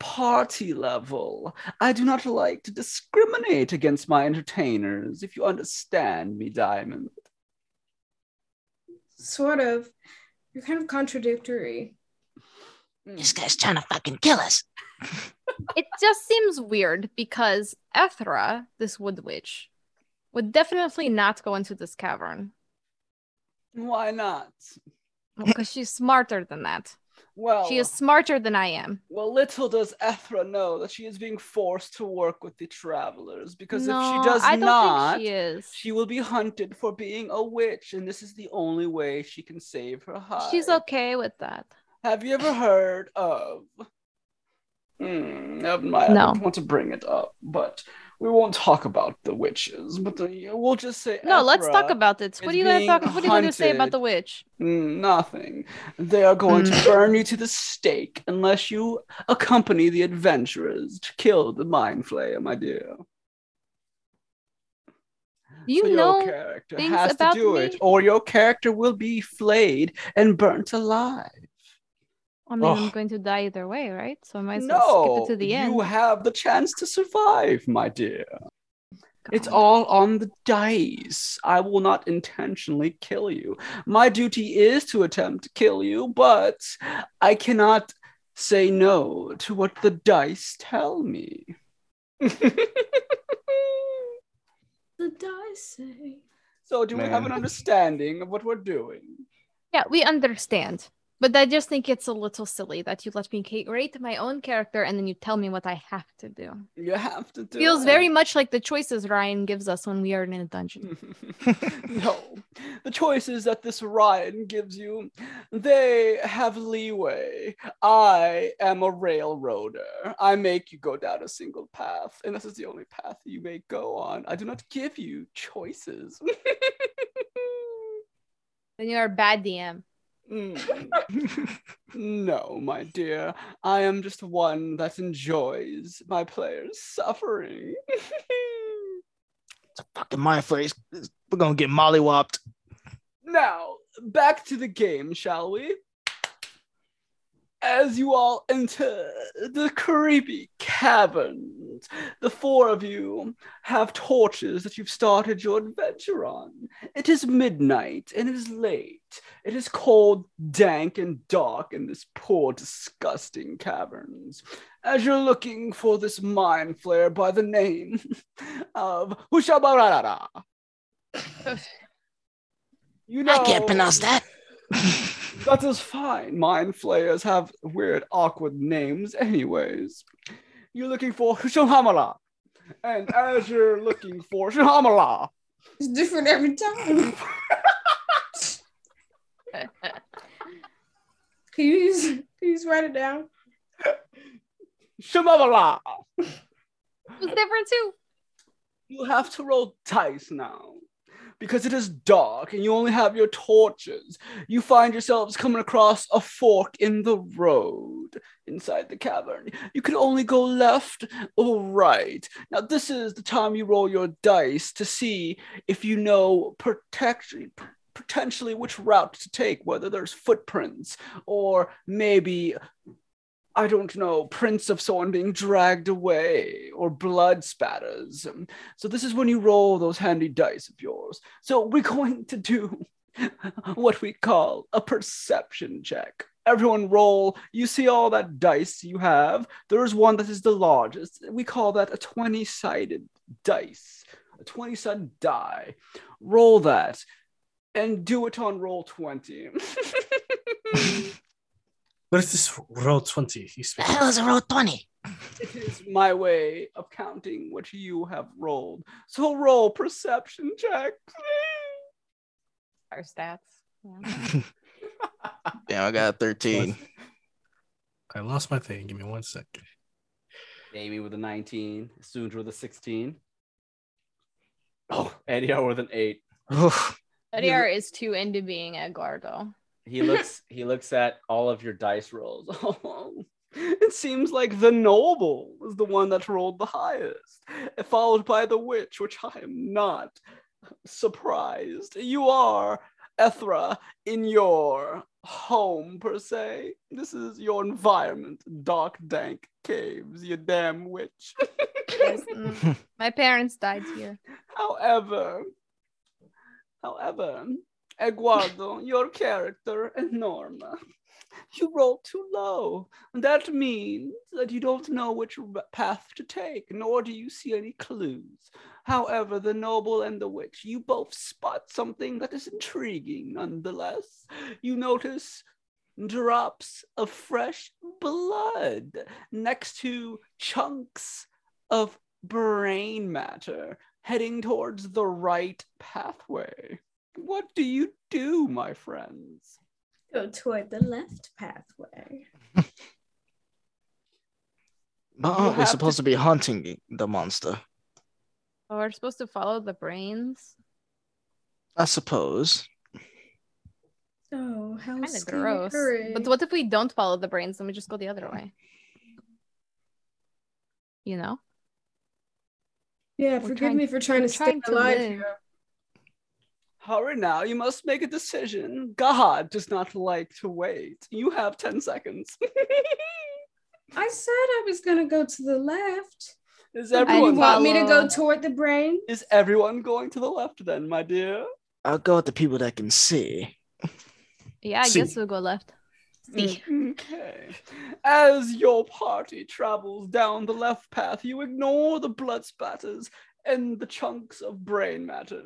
party level. I do not like to discriminate against my entertainers, if you understand me, Diamond. Sort of. You're kind of contradictory. Hmm. This guy's trying to fucking kill us. [LAUGHS] it just seems weird because Ethra, this wood witch, would definitely not go into this cavern Why not? because she's smarter than that. Well, She is smarter than I am. Well, little does Ethra know that she is being forced to work with the travelers because no, if she does I don't not, think she is. she will be hunted for being a witch, and this is the only way she can save her hide. She's okay with that. Have you ever heard of? Hmm, never mind. I No. don't want to bring it up, but we won't talk about the witches. But the, we'll just say No, let's talk about it. What are you gonna talk? What are you gonna say about the witch? Mm, Nothing. They are going to Mm. burn you to the stake unless you accompany the adventurers to kill the mind flayer, my dear. You so your know? character things has to about do me? it, or your character will be flayed and burnt alive. I mean, I'm going to die either way, right? So I might as well skip it to the end. No, you have the chance to survive, my dear. It's all on the dice. I will not intentionally kill you. My duty is to attempt to kill you, but I cannot say no to what the dice tell me. [LAUGHS] The dice say. so, do we have an understanding of what we're doing? Yeah, we understand. But I just think it's a little silly that you let me create my own character and then you tell me what I have to do. You have to do Feels it. very much like the choices Ryan gives us when we are in a dungeon. [LAUGHS] no, the choices that this Ryan gives you, they have leeway. I am a railroader. I make you go down a single path, and this is the only path you may go on. I do not give you choices. [LAUGHS] Then you're a bad DM. Mm. [LAUGHS] no, my dear, I am just one that enjoys my players suffering. [LAUGHS] It's a fucking mind phrase. We're gonna get mollywopped. Now, back to the game, shall we? As you all enter the creepy the four of you have torches that you've started your adventure on. It is midnight and it is late. It is cold, dank, and dark in this poor, disgusting caverns. As you're looking for this mind flayer by the name [LAUGHS] of Hushabarara. You know, I can't pronounce that. that is fine. Mind flayers have weird, awkward names, anyways. You're looking for Shamala. And as you're looking for Shamala, It's different every time. [LAUGHS] Can you use, can you just write it down? Shamala, It's different too. you have to roll dice now. Because it is dark and you only have your torches, you find yourselves coming across a fork in the road. inside the cavern. You can only go left or right. Now, this is the time you roll your dice to see if you know protect, potentially which route to take, whether there's footprints or maybe I don't know, prints of someone being dragged away or blood spatters. So this is when you roll those handy dice of yours. So we're [LAUGHS] going to do what we call a perception check. Everyone roll. You see all that dice you have. There's one that is the largest. We call that a 20 sided dice, a 20 sided die. Roll that and do it on Roll20. [LAUGHS] [LAUGHS] What is this Roll20? You speak. hell is a Roll20? it is my way of counting what you have rolled. So roll perception check, please. Our stats. Yeah. [LAUGHS] Damn, I got a 13. I lost my thing. Give me one second. Amy with a 19, Soonja with a 16. Oh, Eddie R with an 8. Oof. Ediar is too into being a Eduardo. He looks [LAUGHS] he looks at all of your dice rolls. [LAUGHS] It seems like the noble was the one that rolled the highest, followed by the witch, which I am not surprised. You are, Ethra, in your home, per se. This is your environment, dark, dank caves, you damn witch. Yes, mm. [LAUGHS] My parents died here. However, however, Eduardo, your character, and Norma, you roll too low. That means that you don't know which path to take, nor do you see any clues. However, the noble and the witch, you both spot something that is intriguing nonetheless. You notice drops of fresh blood next to chunks of brain matter heading towards the right pathway. What do you do, my friends? Go toward the left pathway. But You aren't we supposed to- to be hunting the monster? Oh, we're supposed to follow the brains. I suppose. Oh, how Kind of scary. gross. But what if we don't follow the brains and we just go the other way? You know? yeah, we're forgive trying- me for trying we're to stay trying alive live. here. Hurry now, you must make a decision. God does not like to wait. You have 10 seconds. I said I was gonna go to the left. is Do you want me to go toward the brain? is everyone going to the left then, my dear? I'll go with the people that can see. Yeah, I See. guess we'll go left. See. Okay. As your party travels down the left path, you ignore the blood spatters and the chunks of brain matter.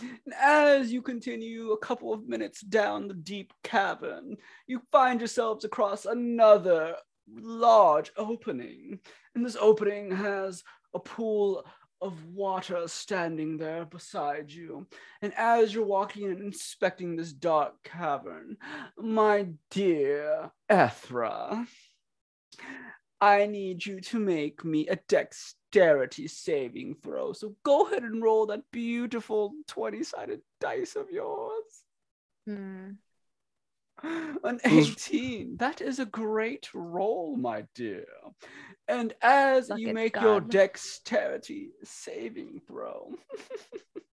And as you continue a couple of minutes down the deep cavern, you find yourselves across another large opening. And this opening has a pool of water standing there beside you. And as you're walking and inspecting this dark cavern, my dear Ethra, I need you to make me a dexterity saving throw. So go ahead and roll that beautiful 20 sided dice of yours. Hmm. [GASPS] An 18. That is a great roll, my dear. And as Look you at make your dexterity saving throw,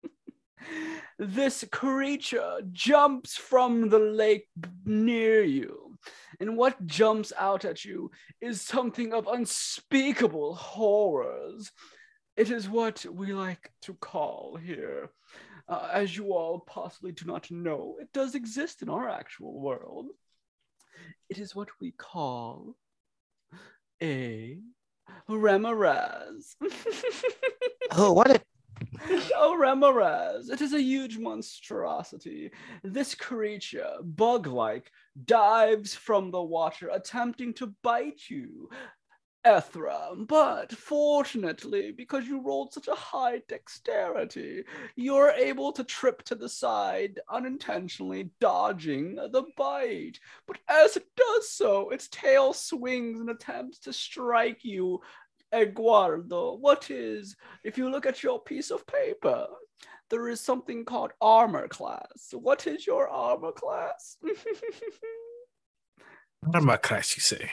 [LAUGHS] this creature jumps from the lake near you. And what jumps out at you is something of unspeakable horrors. It is what we like to call here uh, as you all possibly do not know, it does exist in our actual world. It is what we call a Remorhaz. [LAUGHS] Oh, what a oh, Ramirez, It is a huge monstrosity. This creature, bug like, dives from the water, attempting to bite you. Ethra, but fortunately, because you rolled such a high dexterity, you're able to trip to the side, unintentionally dodging the bite. But as it does so, its tail swings and attempts to strike you. Eduardo, what is, if you look at your piece of paper, there is something called armor class. What is your armor class? Armor class, you say?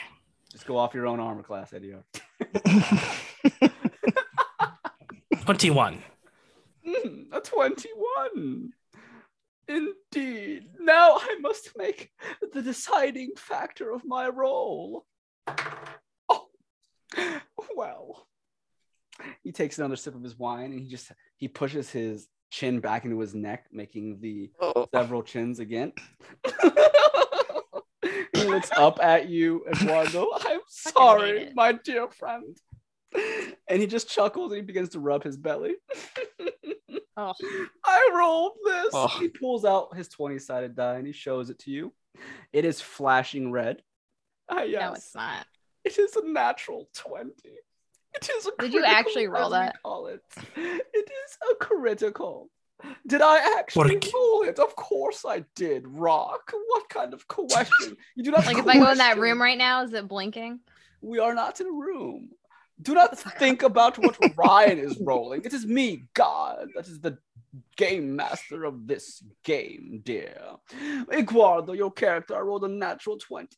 Just go off your own armor class, Eddie. [LAUGHS] 21. Mm, a 21. Indeed. Now I must make the deciding factor of my role. [LAUGHS] Well. he takes another sip of his wine and he just he pushes his chin back into his neck, making the Oh. several chins again. [LAUGHS] [LAUGHS] he looks up at you, Eduardo. I'm sorry, my dear friend. And he just chuckles and he begins to rub his belly. Oh, I rolled this. Oh. He pulls out his 20-sided die and he shows it to you. It is flashing red. Ah, yes. no, it's not. It is a natural 20. It is a Did you critical, actually roll that? Call it. It is a critical. Did I actually Porque- roll it? Of course I did, Rock. What kind of [LAUGHS] question? You do not Like if I go in that room right now, is it blinking? We are not in a room. Do not think about what Ryan is rolling. It is me, God. That is the game master of this game, dear. Eduardo, your character, I rolled a natural 20,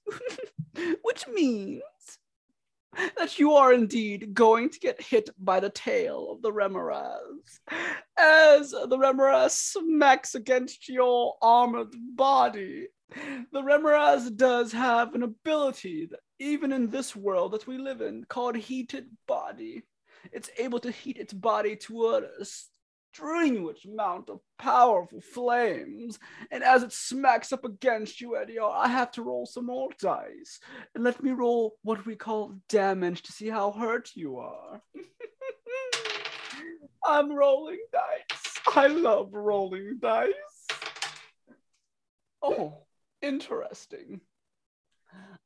[LAUGHS] which means that you are indeed going to get hit by the tail of the Remorhaz. as the Remorhaz smacks against your armored body. The Remorhaz does have an ability that even in this world that we live in called heated body. It's able to heat its body to a strenuous amount of powerful flames. And as it smacks up against you, Eddie, I have to roll some more dice. And let me roll what we call damage to see how hurt you are. [LAUGHS] I'm rolling dice. I love rolling dice. Oh, interesting.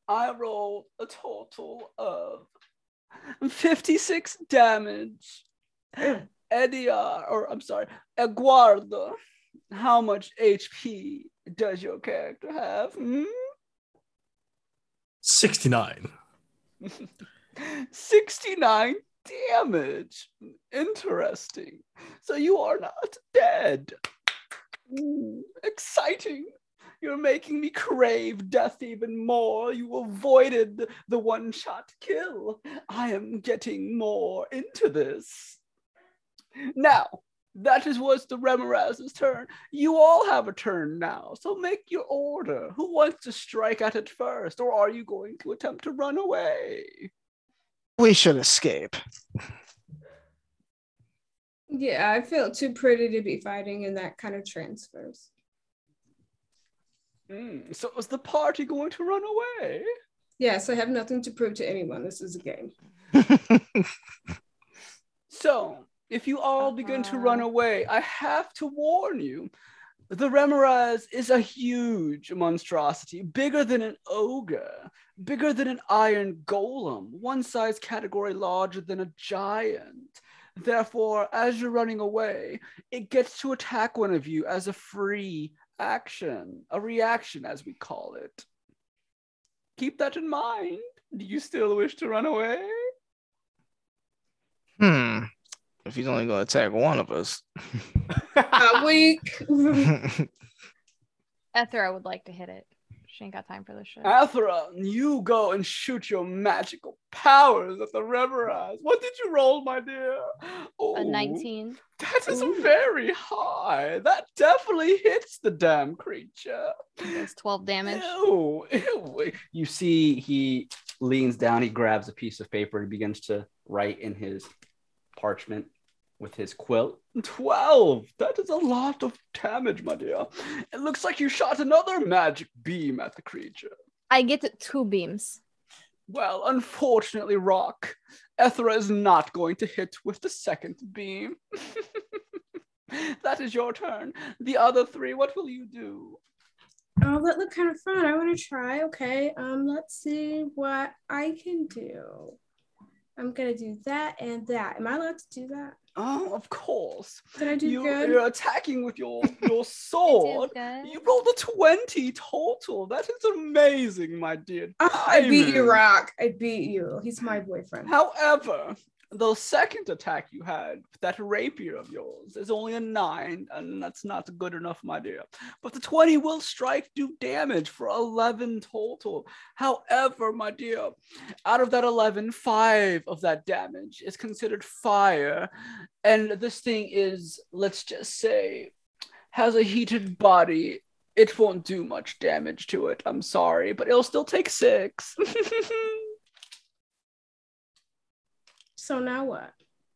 I roll a total of 56 damage. [GASPS] [GASPS] [LAUGHS] Edia, or I'm sorry, Eduardo, how much HP does your character have? Hmm? 69. [LAUGHS] 69 damage. Interesting. So you are not dead. Ooh, exciting. You're making me crave death even more. You avoided the one shot kill. I am getting more into this. Now, that is what's the Remorhaz's turn. You all have a turn now, so make your order. Who wants to strike at it first, or are you going to attempt to run away? We should escape. Yeah, I feel too pretty to be fighting in that kind of transfers. Mm, so is the party going to run away? Yes, I have nothing to prove to anyone. This is a game. [LAUGHS] So, if you all begin to run Uh-huh. away, I have to warn you. The Remorhaz is a huge monstrosity, bigger than an ogre, bigger than an iron golem, one size category larger than a giant. Therefore, as you're running away, it gets to attack one of you as a free action, a reaction, as we call it. Keep that in mind. Do you still wish to run away? hmm. If he's only going to attack one of us. A [LAUGHS] week. [LAUGHS] Ethra would like to hit it. She ain't got time for this shit. Athera, you go and shoot your magical powers at the Remorhaz. What did you roll, my dear? Oh, A 19. That is Ooh. very high. That definitely hits the damn creature. Does 12 damage. Ew, ew. You see, he leans down, he grabs a piece of paper, and begins to write in his parchment with his quill. 12. That is a lot of damage, my dear. It looks like you shot another magic beam at the creature. I get two beams. Well, unfortunately, Rock, Ethra is not going to hit with the second beam. [LAUGHS] that is your turn. The other three, what will you do? Oh, that looked kind of fun. I want to try. Okay. Um, let's see what I can do. I'm gonna do that and that. Am I allowed to do that? Oh, of course. Did I do You, good? you're attacking with your, [LAUGHS] your sword. You rolled a 20 total. That is amazing, my dear. Ah, oh, I beat you. Rock. I beat you. He's my boyfriend. However, the second attack you had, that rapier of yours, is only a nine, and that's not good enough, my dear. But the 20 will strike, do damage for 11 total. However, my dear, out of that 11, five of that damage is considered fire. And this thing is, let's just say, has a heated body. It won't do much damage to it. I'm sorry, but it'll still take six. [LAUGHS] So now what?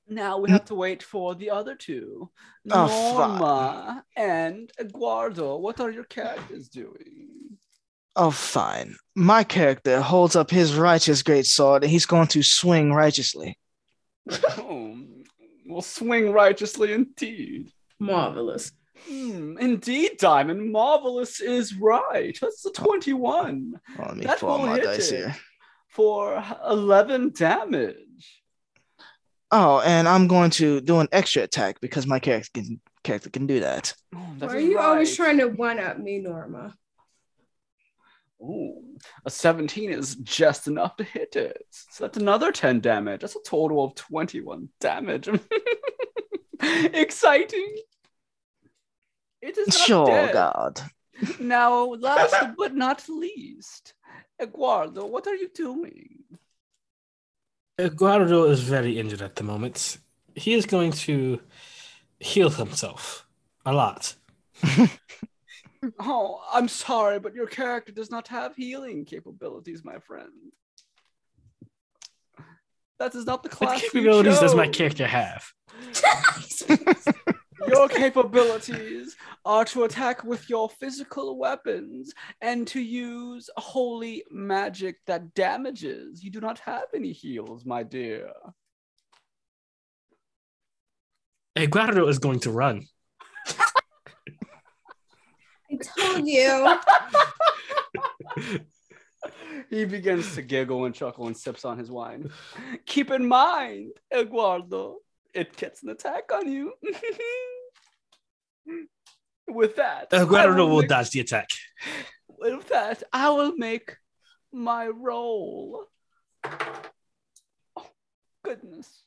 now we have to wait for the other two. Oh, fuck. Norma and Eduardo. What are your characters doing? Oh, fine. My character holds up his righteous great sword and he's going to swing righteously. oh, will swing righteously indeed. Marvelous. Hmm, indeed, Diamond. Marvelous is right. That's a 21 Oh, let me That pull out my dice it. here. for 11 damage. Oh, and I'm going to do an extra attack because my character can character can do that. Oh, Why are is you always trying to one up me, Norma? Ooh, a 17 is just enough to hit it. So that's another 10 damage. That's a total of 21 damage. [LAUGHS] Exciting. It is not Sure, dead. God. Now, last but not least, Eduardo, what are you doing? Eduardo is very injured at the moment. He is going to heal himself a lot. [LAUGHS] Oh, I'm sorry, but your character does not have healing capabilities, my friend. That is not the What class. you capabilities does my character have? [LAUGHS] [LAUGHS] Your capabilities are to attack with your physical weapons and to use holy magic that damages. You do not have any heals, my dear. Eduardo is going to run. I told you. [LAUGHS] he begins to giggle and chuckle and sips on his wine. Keep in mind, Eduardo, it gets an attack on you. [LAUGHS] With that, I Eduardo will make- dodge the attack. With that, I will make my roll. Oh, goodness.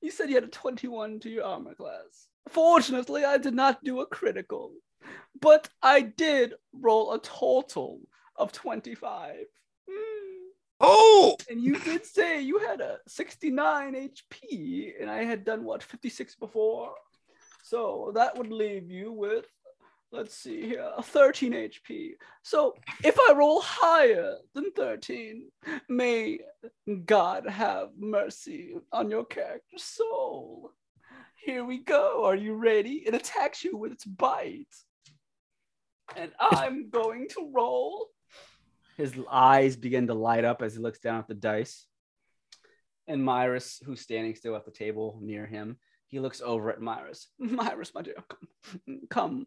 You said you had a 21 to your armor class. Fortunately, I did not do a critical, but I did roll a total of 25. Hmm. Oh, And you did say you had a 69 HP, and I had done what, 56 before? So that would leave you with, let's see here, 13 HP. So if I roll higher than 13, may God have mercy on your character's soul. Here we go. Are you ready? It attacks you with its bite. And I'm going to roll. His eyes begin to light up as he looks down at the dice. And Myris, who's standing still at the table near him, he looks over at Myris. [LAUGHS] Myris, my dear, come, come.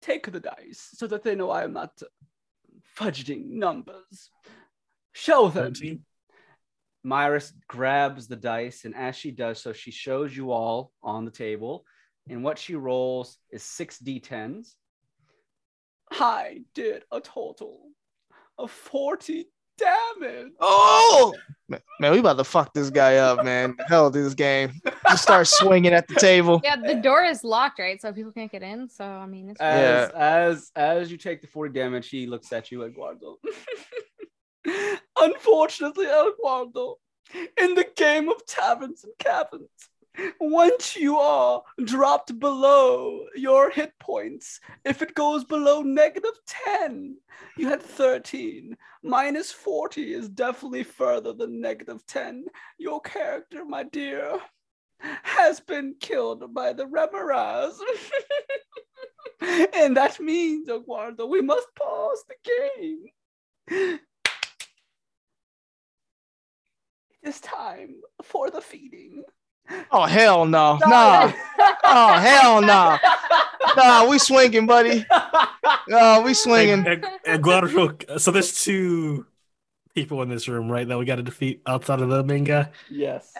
Take the dice so that they know I am not fudging numbers. Show them. 13. Myris grabs the dice, and as she does so, she shows you all on the table. And what she rolls is six d10s. I did a total of 40 damage. oh, man, man, we about to fuck this guy up, man. Hell, this game. Just start [LAUGHS] swinging at the table. Yeah, the door is locked, right? So people can't get in. So I mean, it's As, as as you take the 40 damage, he looks at you, Eduardo. [LAUGHS] Unfortunately, Eduardo, in the game of taverns and caverns, once you are dropped below your hit points, if it goes below negative 10, you had 13. Minus 40 is definitely further than negative 10. Your character, my dear, has been killed by the Remorhaz. [LAUGHS] and that means, Eduardo, we must pause the game. It is time for the feeding. Oh hell no, nah. Oh hell no, nah. We swinging, buddy. No, we swinging. Eg- Eg- Eduardo. So there's two people in this room, right? That we got to defeat outside of the main guy. yes.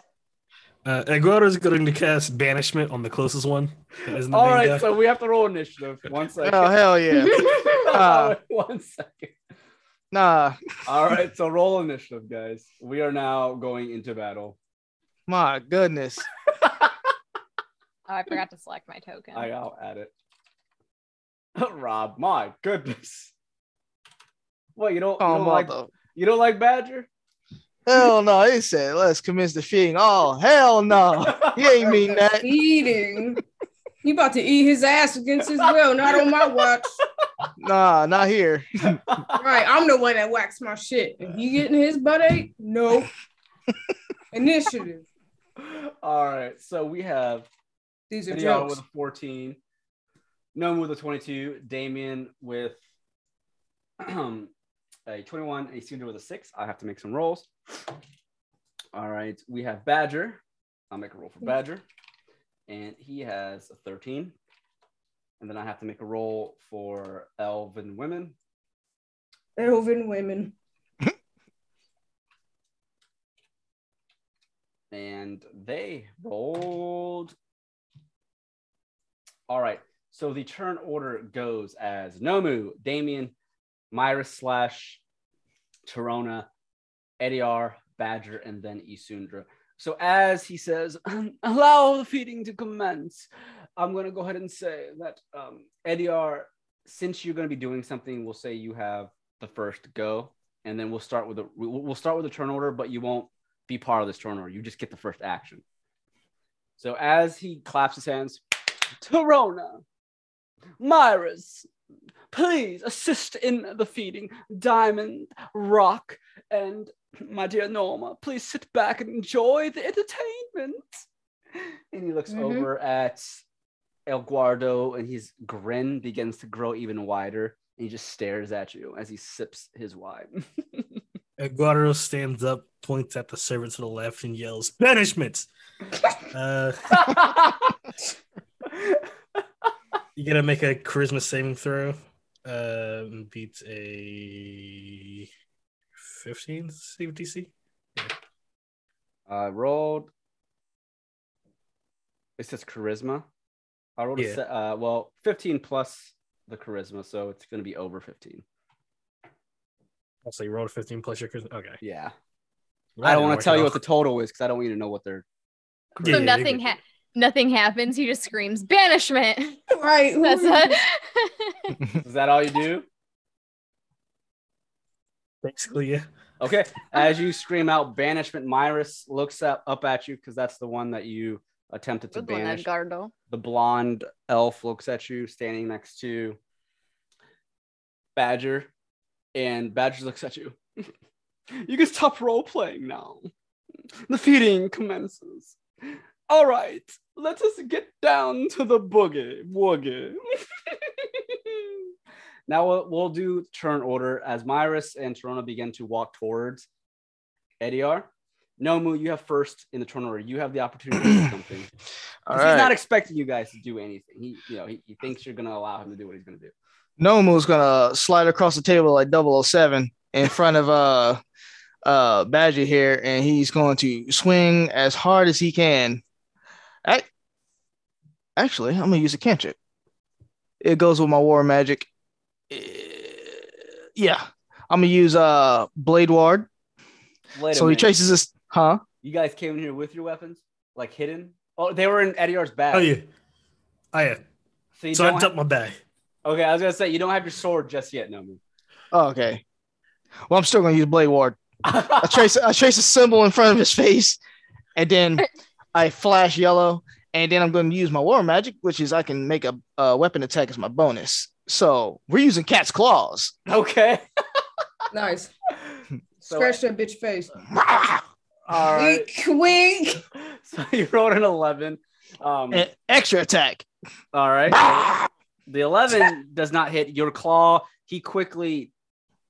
Uh, Eduardo is going to cast banishment on the closest one. that isn't the All main right, guy. so we have to roll initiative. One second. Oh hell yeah. [LAUGHS] Uh, one second. Nah. All right, so roll initiative, guys. We are now going into battle. My goodness. [LAUGHS] Oh, I forgot to select my token. I, I'll add it. [LAUGHS] Rob, my goodness. What you don't, you Oh, don't like mother. you don't like Badger? Hell no. He said, let's commence the feeding. Oh, hell no. He ain't mean [LAUGHS] that. Eating. He about to eat his ass against his will, not on my watch. Nah, not here. Right, I'm the one that whacks my shit. And he getting his butt ate? No. Initiative. [LAUGHS] All right, so we have These are jokes. with a 14, Gnome with a 22, Damien with [CLEARS THROAT] a 21, a Cinder with a 6. I have to make some rolls. All right, we have Badger. I'll make a roll for Badger. And he has a 13. And then I have to make a roll for Elven Women. Elven women. And they rolled. All right. So the turn order goes as Nomu, Damien, Myra slash Torona, Ediar, Badger, and then Isundra. So as he says, [CLEARS THROAT] allow the feeding to commence, I'm going to go ahead and say that um, Ediar, since you're going to be doing something, we'll say you have the first go, and then we'll start with the we'll we'll start with the turn order, but you won't be part of this order. You just get the first action. So as he claps his hands, Torona, Myris, please assist in the feeding. Diamond, Rock, and my dear Norma, please sit back and enjoy the entertainment. And he looks Mhm. over at El Guardo, and his grin begins to grow even wider. And he just stares at you as he sips his wine. [LAUGHS] Aguado stands up, points at the servant to the left, and yells, "Banishment!" uh, you gotta make a charisma saving throw. Um, beats a fifteen CDC. I rolled. It says charisma. I rolled a Yeah. se- uh, well, 15 plus the charisma, so it's to be over 15. Also, you rolled a fifteen plus your charisma. Okay. Yeah. Well, I don't want to tell you all. what the total is because I don't want you to know what they're. So yeah, nothing ha- nothing happens. He just screams banishment. [LAUGHS] Right. who- [LAUGHS] That's it. [LAUGHS] Is that all you do? Basically, yeah. Okay. As you scream out banishment, Myris looks up, up at you because that's the one that you attempted to Good banish. Edgardo. the blonde elf looks at you standing next to Badger, and Badger looks at you. [LAUGHS] you can stop role playing now. The feeding commences. All right, let us get down to the boogie woogie. [LAUGHS] now we'll, we'll do turn order as Myris and Torona begin to walk towards Ediar. Nomu, you have first in the turn order. You have the opportunity to do [CLEARS THROAT] something. Right. He's not expecting you guys to do anything. He, you know, he, he thinks you're gonna allow him to do what he's gonna do. Nomu's gonna slide across the table like 007 in front of uh uh Badger here, and he's going to swing as hard as he can. I, actually, I'm gonna use a cantrip. It goes with my war magic. Eh, Yeah, I'm gonna use uh Blade Ward. Wait a so he minute. chases us, huh? You guys came in here with your weapons, like hidden. Oh, they were in Ediar's bag. Oh yeah. Oh yeah. So, you So I don't dumped my bag. Ha- okay, I was gonna say you don't have your sword just yet, Nomu. Oh, okay. Well, I'm still gonna use Blade Ward. I trace I trace a symbol in front of his face, and then I flash yellow, and then I'm going to use my war magic, which is I can make a, a weapon attack as my bonus. So we're using cat's claws. okay. [LAUGHS] Nice. [LAUGHS] So, Scratch that bitch face. [LAUGHS] all right. Wink, wink. So you rolled an eleven. Um, And extra attack. all right. The eleven does not hit your claw. He quickly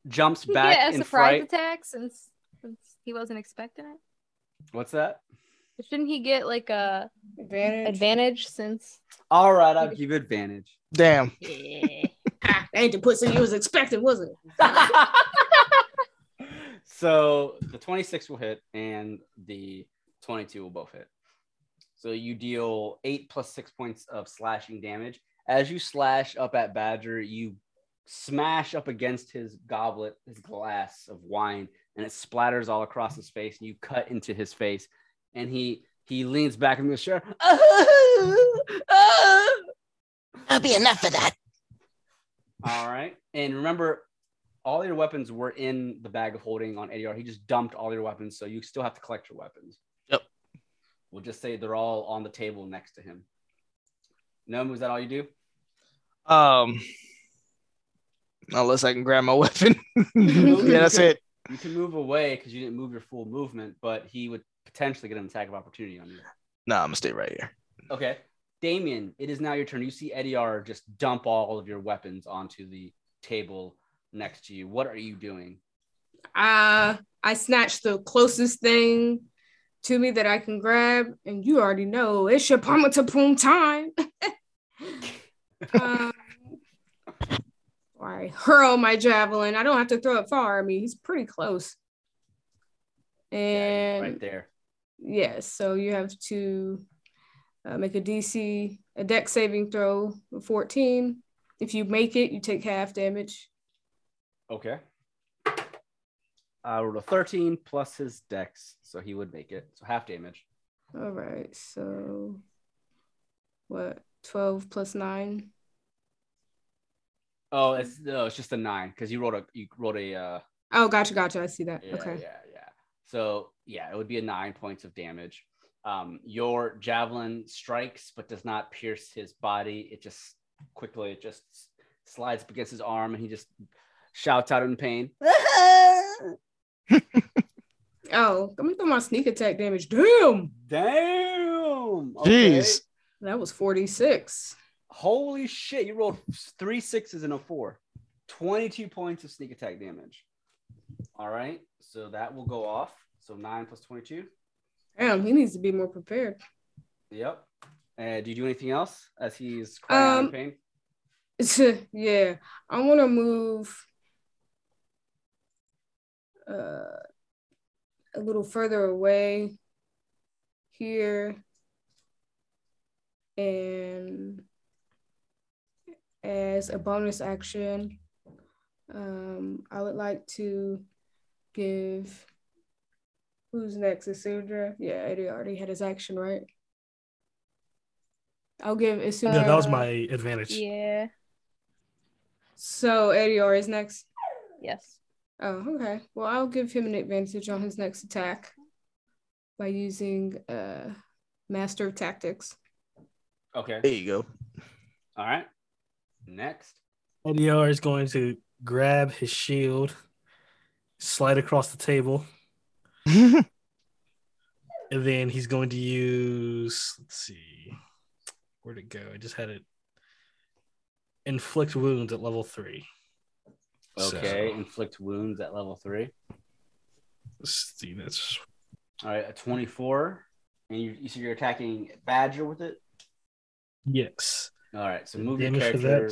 jumps He back get a in surprise fright. attack since, since he wasn't expecting it. What's that? Shouldn't he get like a Advantage. advantage since? All right, I'll give advantage. Damn. [LAUGHS] Yeah. Ah, ain't the pussy you was expecting, was it? [LAUGHS] so the 26 will hit and the 22 will both hit. So you deal eight plus six points of slashing damage. As you slash up at Badger, you smash up against his goblet, his glass of wine, and it splatters all across his face. And you cut into his face, and he he leans back in the chair. [LAUGHS] That'll be enough of that. All right. And remember, all your weapons were in the bag of holding on ADR. He just dumped all your weapons, so you still have to collect your weapons. Yep. We'll just say they're all on the table next to him. Gnome, is that all you do? Um, unless I can grab my [LAUGHS] weapon. You yeah, that's can- it. You can move away because you didn't move your full movement, but he would potentially get an attack of opportunity on you. Nah, I'm gonna stay right here. Okay. Damien, it is now your turn. You see Eddie R just dump all of your weapons onto the table next to you. What are you doing? Uh, I snatched the closest thing to me that I can grab, and you already know it's your Pamatapoom time. [LAUGHS] um, I hurl my javelin. I don't have to throw it far. I mean, he's pretty close. Yeah, And right there. Yes, so you have to uh, make a DC, a dex saving throw of 14. If you make it, you take half damage. Okay. I rolled a 13 plus his dex, so he would make it. So half damage. All right, so what? 12 plus 9. Oh, it's no, it's just a nine because you rolled a you rolled a uh Oh, gotcha, gotcha. I see that. yeah, okay. yeah, yeah. So yeah, it would be a nine points of damage. Um, your javelin strikes but does not pierce his body. It just quickly it just slides up against his arm and he just shouts out in pain. [LAUGHS] Oh, let me throw my sneak attack damage. Damn, Damn. Okay. Jeez. That was 46. Holy shit, you rolled three sixes and a four. 22 points of sneak attack damage. All right, so that will go off. So nine plus 22. Damn, he needs to be more prepared. Yep. And do you do anything else as he's crying out in Um, pain? [LAUGHS] yeah, I want to move uh, a little further away here. And as a bonus action, um, I would like to give. Who's next? Isundra? Yeah, Eddie already had his action, right? I'll give Isundra. Yeah, that was my advantage. Yeah. So Ediar is next. Yes. Oh, okay. Well, I'll give him an advantage on his next attack by using uh Master of Tactics. Okay. There you go. All right. Next. Ediar is going to grab his shield, slide across the table, [LAUGHS] and then he's going to use. Let's see, where'd it go? I just had it. Inflict wounds at level three. Okay. So, Inflict wounds at level three. let's see, that's All right. A 24. And you, you so you're attacking Badger with it? Yes. All right. So move your Damage for character.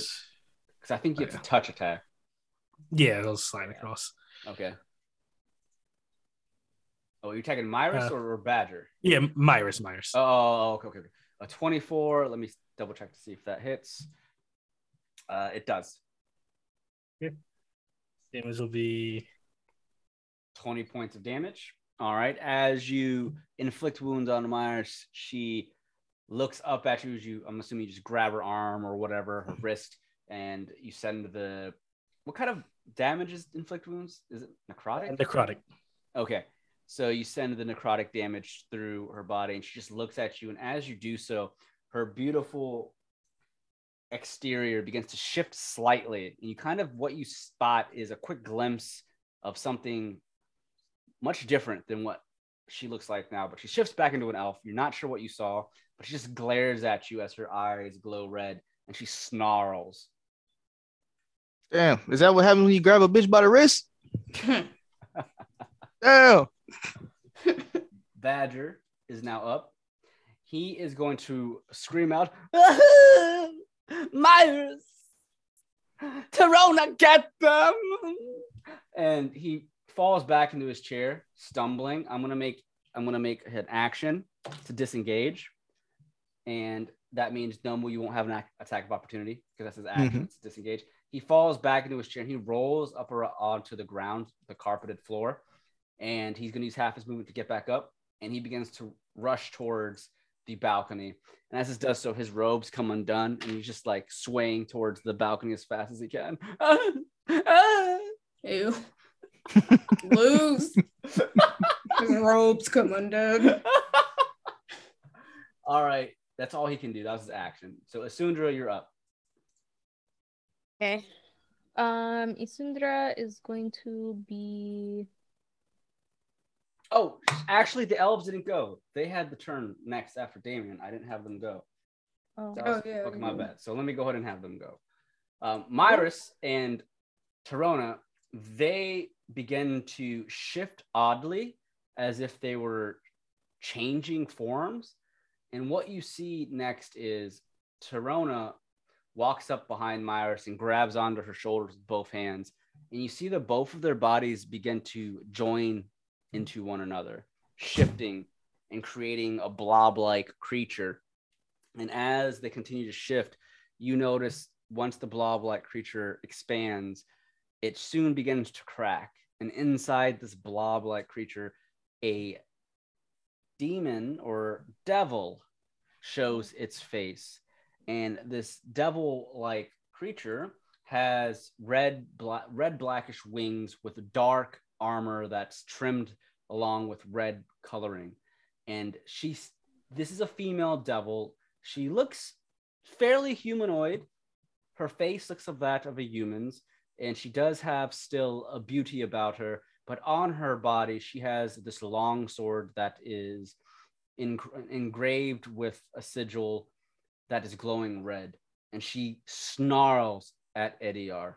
Because I think you have to touch attack. Yeah, it'll slide across. Okay. Oh, you're attacking Myris Uh, or, Badger? Yeah, Myris, Myris. Oh, oh, okay, okay, okay. A 24. Let me double check to see if that hits. Uh, it does. Damage will be 20 points of damage. All right. As you inflict wounds on Myris, she looks up at you as you, I'm assuming you just grab her arm or whatever, her mm-hmm. wrist, and you send the. What kind of damage is inflict wounds? Is it necrotic? necrotic. Okay. So you send the necrotic damage through her body, and she just looks at you. And as you do so, her beautiful exterior begins to shift slightly. And you kind of what you spot is a quick glimpse of something much different than what she looks like now. But she shifts back into an elf. You're not sure what you saw, but she just glares at you as her eyes glow red and she snarls. Damn, is that what happens when you grab a bitch by the wrist? [LAUGHS] Damn. [LAUGHS] Badger is now up. He is going to scream out, [LAUGHS] Myris! Torona, get them! And he falls back into his chair, stumbling. I'm gonna make I'm gonna make an action to disengage, and that means Nomu, you won't have an attack of opportunity because that's his action mm-hmm. to disengage. He falls back into his chair and he rolls up or onto the ground, the carpeted floor, and he's gonna use half his movement to get back up. and he begins to rush towards the balcony. And as he does so, his robes come undone, and he's just like swaying towards the balcony as fast as he can. [LAUGHS] Ew. Loose. His [LAUGHS] robes come undone. all right, that's all he can do. That was his action. So Isundra, you're up. Okay. Um, Isundra is going to be. Oh, actually, the elves didn't go. They had the turn next after Damien. I didn't have them go. Oh, That was- Oh, yeah, okay, my yeah. bad. So let me go ahead and have them go. Um, Myris and Torona, they begin to shift oddly as if they were changing forms. And what you see next is Torona walks up behind Myris and grabs onto her shoulders with both hands. And you see that both of their bodies begin to join into one another, shifting and creating a blob like creature. And as they continue to shift, you notice once the blob like creature expands, it soon begins to crack. And inside this blob like creature, a demon or devil shows its face. And this devil like creature has red, black, red blackish wings with dark armor that's trimmed along with red coloring. And she's this is a female devil. She looks fairly humanoid. Her face looks of that of a human's, and she does have still a beauty about her. But on her body, she has this long sword that is en- engraved with a sigil that is glowing red, and she snarls at Ediar.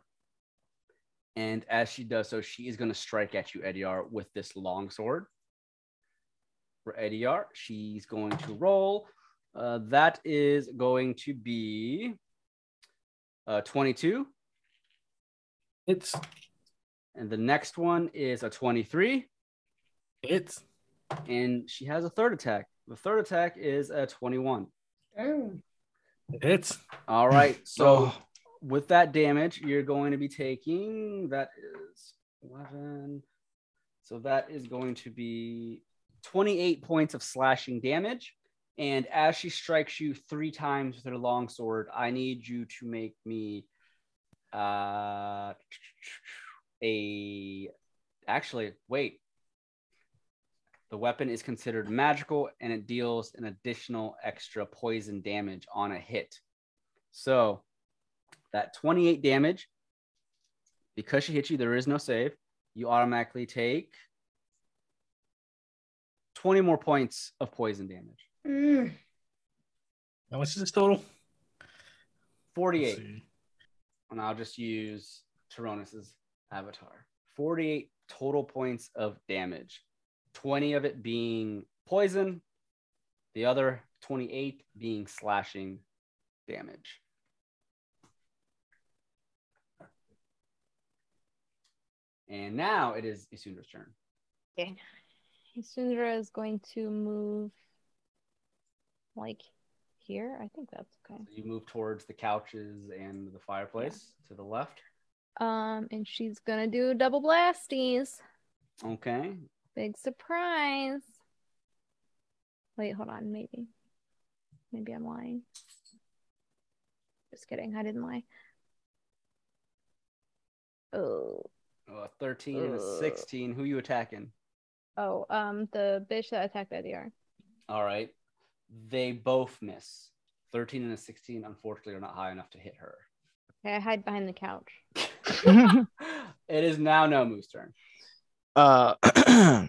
And as she does so, she is going to strike at you, Ediar, with this long sword. For Ediar, she's going to roll. Uh, that is going to be uh, 22. It's And the next one is a 23. it's And she has a third attack. The third attack is a 21. Damn. it's All right. [LAUGHS] So Oh. with that damage, you're going to be taking that is 11. So that is going to be 28 points of slashing damage. And as she strikes you three times with her longsword, I need you to make me uh, a. Actually, wait. The weapon is considered magical and it deals an additional extra poison damage on a hit. So that 28 damage, because she hit you, there is no save. You automatically take 20 more points of poison damage. Mm. how much is this total? 48. And I'll just use Tyronus's avatar. 48 total points of damage. 20 of it being poison, the other 28 being slashing damage. And now it is Isundra's turn. Okay. Isundra is going to move like here. I think that's okay. You move towards the couches and the fireplace to the left. Um, and she's gonna do double blasties. Okay. Big surprise. Wait, hold on. Maybe. Maybe I'm lying. Just kidding. I didn't lie. Oh. Uh, 13 and a Uh. 16. Who you attacking? Oh, um, the bitch that attacked Ediar. All right. They both miss. 13 and a 16, unfortunately, are not high enough to hit her. Okay, I hide behind the couch. [LAUGHS] it is now no Nomu's turn. Uh, [CLEARS THROAT]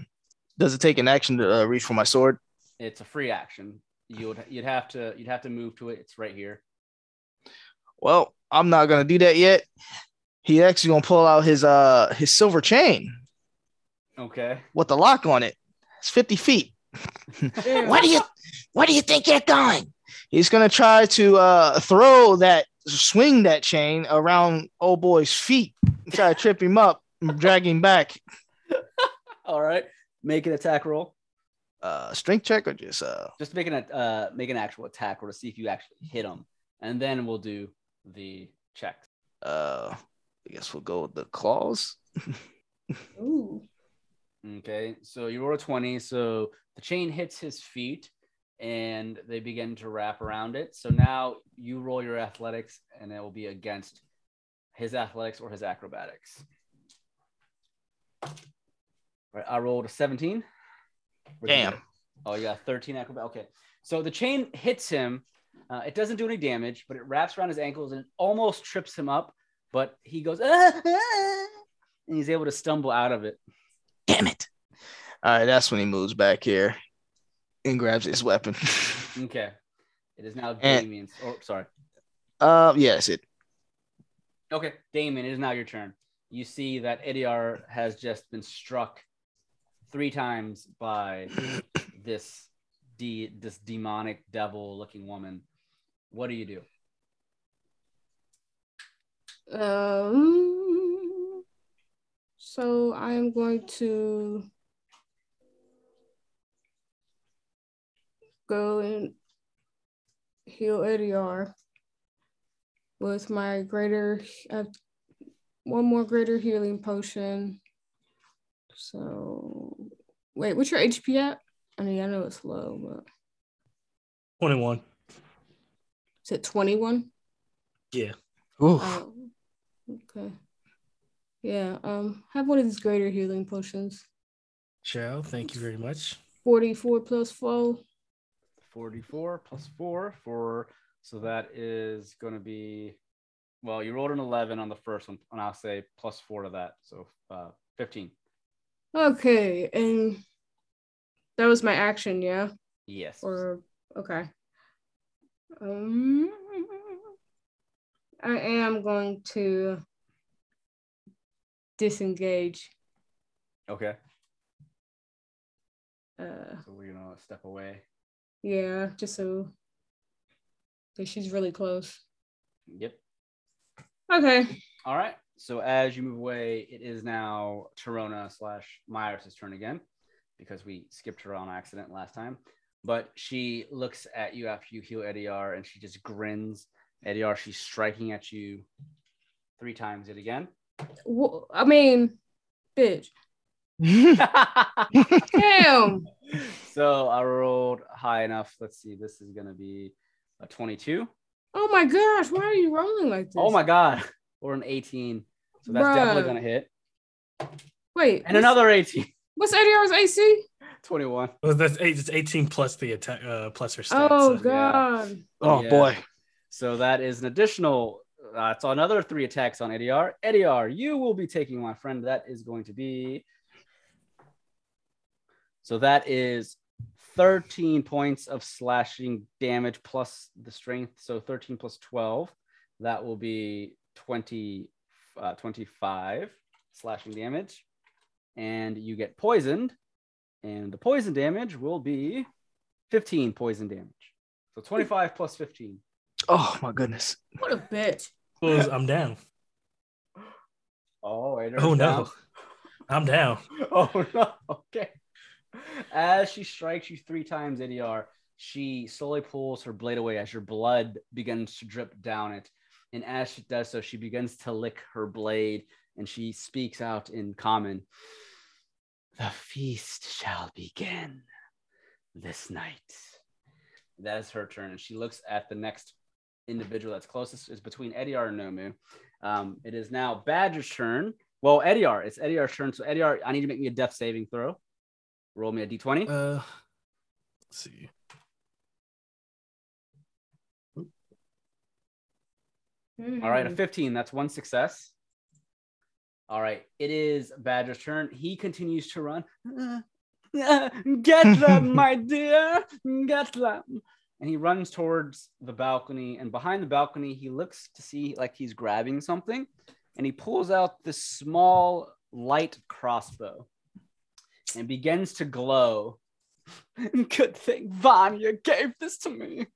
does it take an action to uh, reach for my sword? It's a free action. You would you'd have to you'd have to move to it. It's right here. Well, I'm not gonna do that yet. He actually gonna pull out his uh his silver chain Okay. with the lock on it. It's 50 feet. Where do you where do you think you're going? He's gonna try to uh throw that swing that chain around old boy's feet, try to trip him up, and drag him back. All right. Make an attack roll. Uh strength check or just uh Just make an uh make an actual attack roll to see if you actually hit him, and then we'll do the checks. uh I guess we'll go with the claws. [LAUGHS] Ooh. Okay, so you roll a 20. So the chain hits his feet and they begin to wrap around it. So now you roll your athletics and it will be against his athletics or his acrobatics. Right, I rolled a 17. Where'd Damn. Oh, you got 13 acrobat. Okay. So the chain hits him. Uh, it doesn't do any damage, but it wraps around his ankles and almost trips him up. But he goes, "Ah, [LAUGHS] ah," and he's able to stumble out of it. Damn it. All right, that's when he moves back here and grabs his weapon. [LAUGHS] Okay. It is now Damien's. Oh, sorry. uh, yeah, that's it. Okay, Damien, it is now your turn. You see that Ediar has just been struck three times by [LAUGHS] this de- this demonic devil looking woman. What do you do? Um, so I am going to go and heal Ediar with my greater, uh, one more greater healing potion. So, wait, what's your HP at? I mean, I know it's low, but 21. is it 21? Yeah. Ooh. Oh, okay. Yeah, um, have one of these greater healing potions. Shall, thank you very much. 44 plus 4. 44 plus 4 for so that is going to be well you rolled an 11 on the first one and i'll say plus 4 to that so uh 15 Okay, and that was my action, yeah? yes Or okay. Um I am going to disengage. okay Uh so we're gonna step away yeah, just so because she's really close. yep Okay. all right so as you move away it is now Torona slash Myris' turn again because we skipped her on accident last time but she looks at you after you heal Ediar and she just grins Ediar she's striking at you three times yet again Wh- I mean, bitch. [LAUGHS] Damn. so I rolled high enough. Let's see. This is gonna be a 22. Oh my gosh, why are you rolling like this? Oh my god, or an 18. So that's Bruh. definitely gonna hit. Wait. And another 18. [LAUGHS] What's Ediar's AC? 21. Well, that's eight, it's 18 plus the attack, uh, plus her stats. Oh so- god. Oh Yeah. boy. So that is an additional. Uh, it's another three attacks on Ediar. Ediar, you will be taking my friend. That is going to be. So that is 13 points of slashing damage plus the strength. So 13 plus 12. That will be 20, uh, 25 slashing damage. And you get poisoned. And the poison damage will be 15 poison damage. So 25 plus 15. Oh my goodness. What a bitch. Well, I'm down. Oh, wait, Oh no, I'm down. [LAUGHS] Oh no. Okay. As she strikes you three times, Ediar, she slowly pulls her blade away as your blood begins to drip down it. And as she does so, she begins to lick her blade and she speaks out in common. The feast shall begin this night. That is her turn. And she looks at the next individual that's closest is between Ediar and Nomu. Um, it is now Badger's turn. Well, Ediar, it's Ediar's turn. So Ediar, I need to make me a death saving throw. Roll me a d20. Uh, let's see. All right, a Mhm. 15. That's one success. All right, it is Badger's turn. He continues to run. [LAUGHS] Get them, [LAUGHS] my dear. Get them. And he runs towards the balcony. And behind the balcony, he looks to see like he's grabbing something. And he pulls out this small light crossbow and begins to glow. [LAUGHS] Good thing Vanya gave this to me.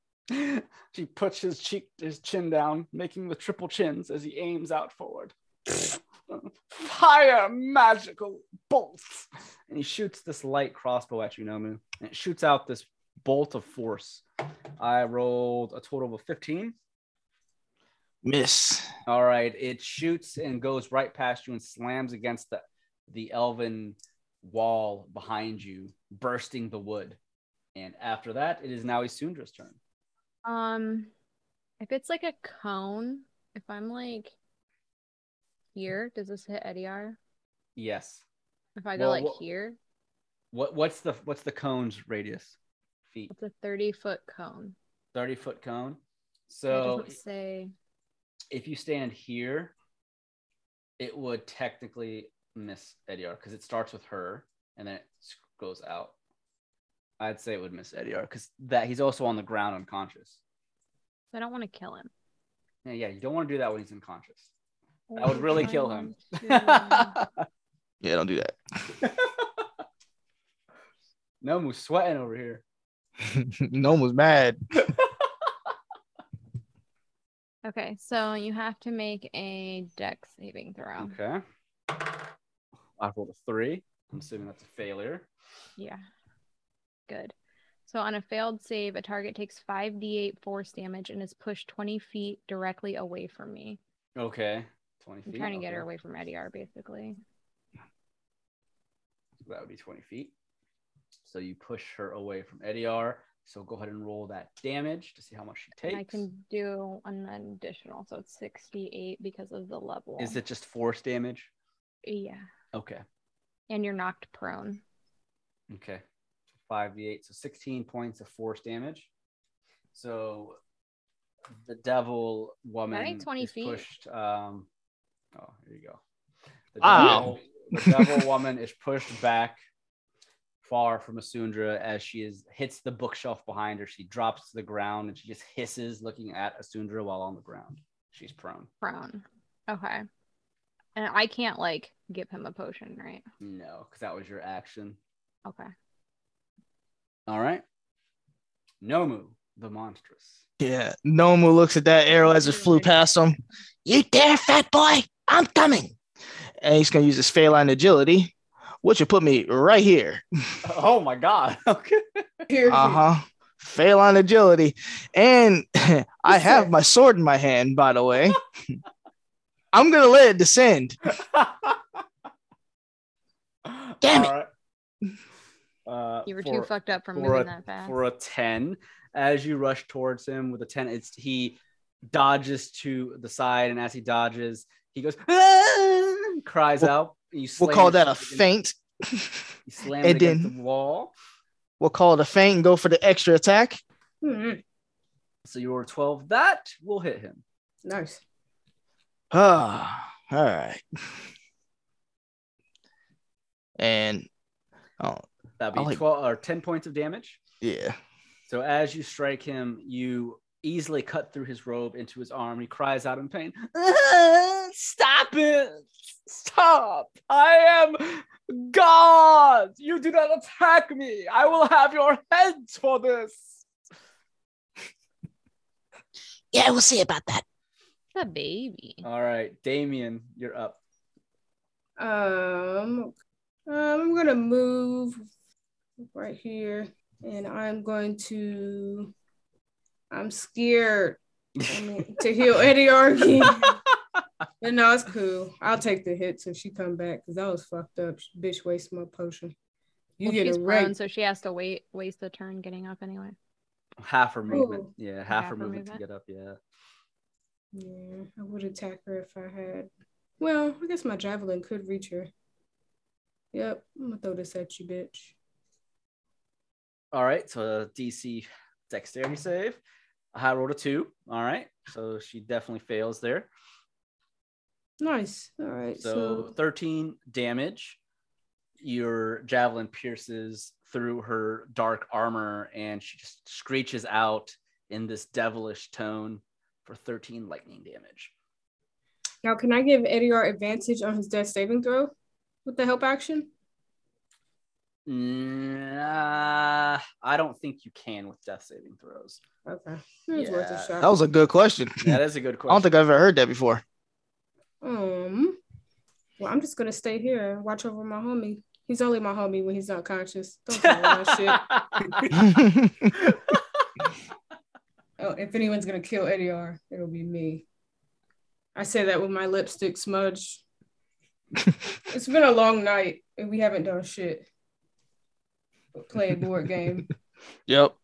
She puts his cheek, his chin down, making the triple chins as he aims out forward. [LAUGHS] Fire magical bolts. And he shoots this light crossbow at you, Nomu. And it shoots out this bolt of force. I rolled a total of 15. Miss. All right. It shoots and goes right past you and slams against the, the elven wall behind you, bursting the wood. And after that, it is now Isundra's turn. Um, if it's like a cone, if I'm like here, does this hit Ediar? Yes. If I go Well, like here, What what's the what's the cone's radius? Feet. it's a 30 foot cone. 30 foot cone. So say if you stand here, it would technically miss Ediar because it starts with her and then it goes out. I'd say it would miss Ediar because that he's also on the ground unconscious. I don't want to kill him. Yeah, yeah, you don't want to do that when he's unconscious. That would really I kill him. to- [LAUGHS] Yeah, don't do that. [LAUGHS] Nomu's sweating over here. no one was mad. [LAUGHS] okay, so you have to make a dex saving throw. Okay. I rolled a three. I'm assuming that's a failure. Yeah. Good. So on a failed save, a target takes 5d8 force damage and is pushed 20 feet directly away from me. Okay. 20 feet. I'm trying to get her away from Ediar, basically. That would be 20 feet. So you push her away from Ediar. So go ahead and roll that damage to see how much she takes. And I can do an additional, so it's 68 because of the level. Is it just force damage? Yeah. Okay. And you're knocked prone. Okay. So 5d8. So 16 points of force damage. So the devil woman ain't 20 is feet. pushed. Um, oh, here you go. The Wow. devil, the devil woman is pushed back far from Isundra as she is hits the bookshelf behind her. She drops to the ground and she just hisses, looking at Isundra while on the ground. She's prone. Prone. Okay. And I can't like give him a potion, right? No, because that was your action. Okay. All right. Nomu, the monstrous. Yeah. Nomu looks at that arrow as it flew past him. You dare, fat boy? I'm coming. And he's gonna use his feline agility, which will put me right here. [LAUGHS] Oh my god. [LAUGHS] Okay. Here, Uh huh. Feline agility, and [LAUGHS] I have my sword in my hand. By the way, I'm gonna let it descend. Damn it. All right. Uh, You were for- too fucked up from for moving a- that fast. for a 10 as you rush towards him with a 10 it's he dodges to the side and as he dodges he goes "Ah!" cries We'll- out you We'll call that a feint. against- feint. you slam [LAUGHS] and against then- the wall We'll call it a feint and go for the extra attack. Mhm. so you roll 12 that will hit him Nice. Ah, [SIGHS] all right. [LAUGHS] And oh that'd be like- 12 or 10 points of damage. Yeah. so as you strike him you easily cut through his robe into his arm. He cries out in pain. "Ah, [LAUGHS] stop it! Stop! I am god! You do not attack me! I will have your heads for this! Yeah, we'll see about that. the baby. all right damien you're up. Um, um, I'm gonna move right here, and I'm going to. I'm scared. I mean, to heal Eddie [LAUGHS] Argy. but no, it's cool. I'll take the hit till she come back because that was fucked up. Bitch, waste my potion. You Well, get she's a prone, right. so she has to wait, waste the turn getting up anyway. half her movement Ooh. yeah half, Half her her movement, movement. to get up yeah Yeah, I would attack her if I had. Well, I guess my javelin could reach her. Yep, I'm gonna throw this at you, bitch. All right so a dc dexterity save i rolled a two all right so she definitely fails there Nice. All right. So So, 13 damage. Your javelin pierces through her dark armor and she just screeches out in this devilish tone for 13 lightning damage. now can I give Ediar advantage on his death saving throw with the help action? Nah, I don't think you can with death saving throws. Okay. It's worth a Yeah. shot. That was a good question. [LAUGHS] That is a good question. I don't think I've ever heard that before. Um, well, I'm just gonna stay here and watch over my homie. He's only my homie when he's not conscious. Don't tell him that shit. [LAUGHS] Oh, if anyone's gonna kill Ediar, it'll be me. I say that with my lipstick smudge. [LAUGHS] It's been a long night and we haven't done shit. But play a board game. [LAUGHS] Yep.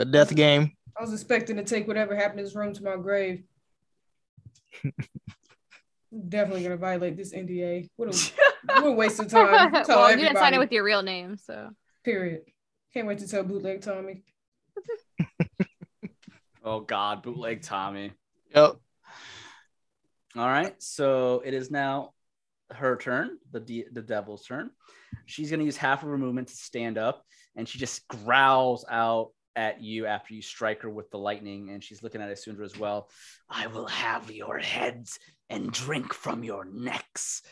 A death game. I was expecting to take whatever happened in this room to my grave. [LAUGHS] Definitely gonna violate this NDA. What a, [LAUGHS] what a waste of time. Tell well, you didn't sign it with your real name, so Period. Can't wait to tell bootleg Tommy. Oh God, bootleg Tommy. Yep. All right, so it is now her turn, the de- the devil's turn. She's gonna use half of her movement to stand up, and she just growls out at you after you strike her with the lightning, and she's looking at Isundra as well. I will have your heads and drink from your necks.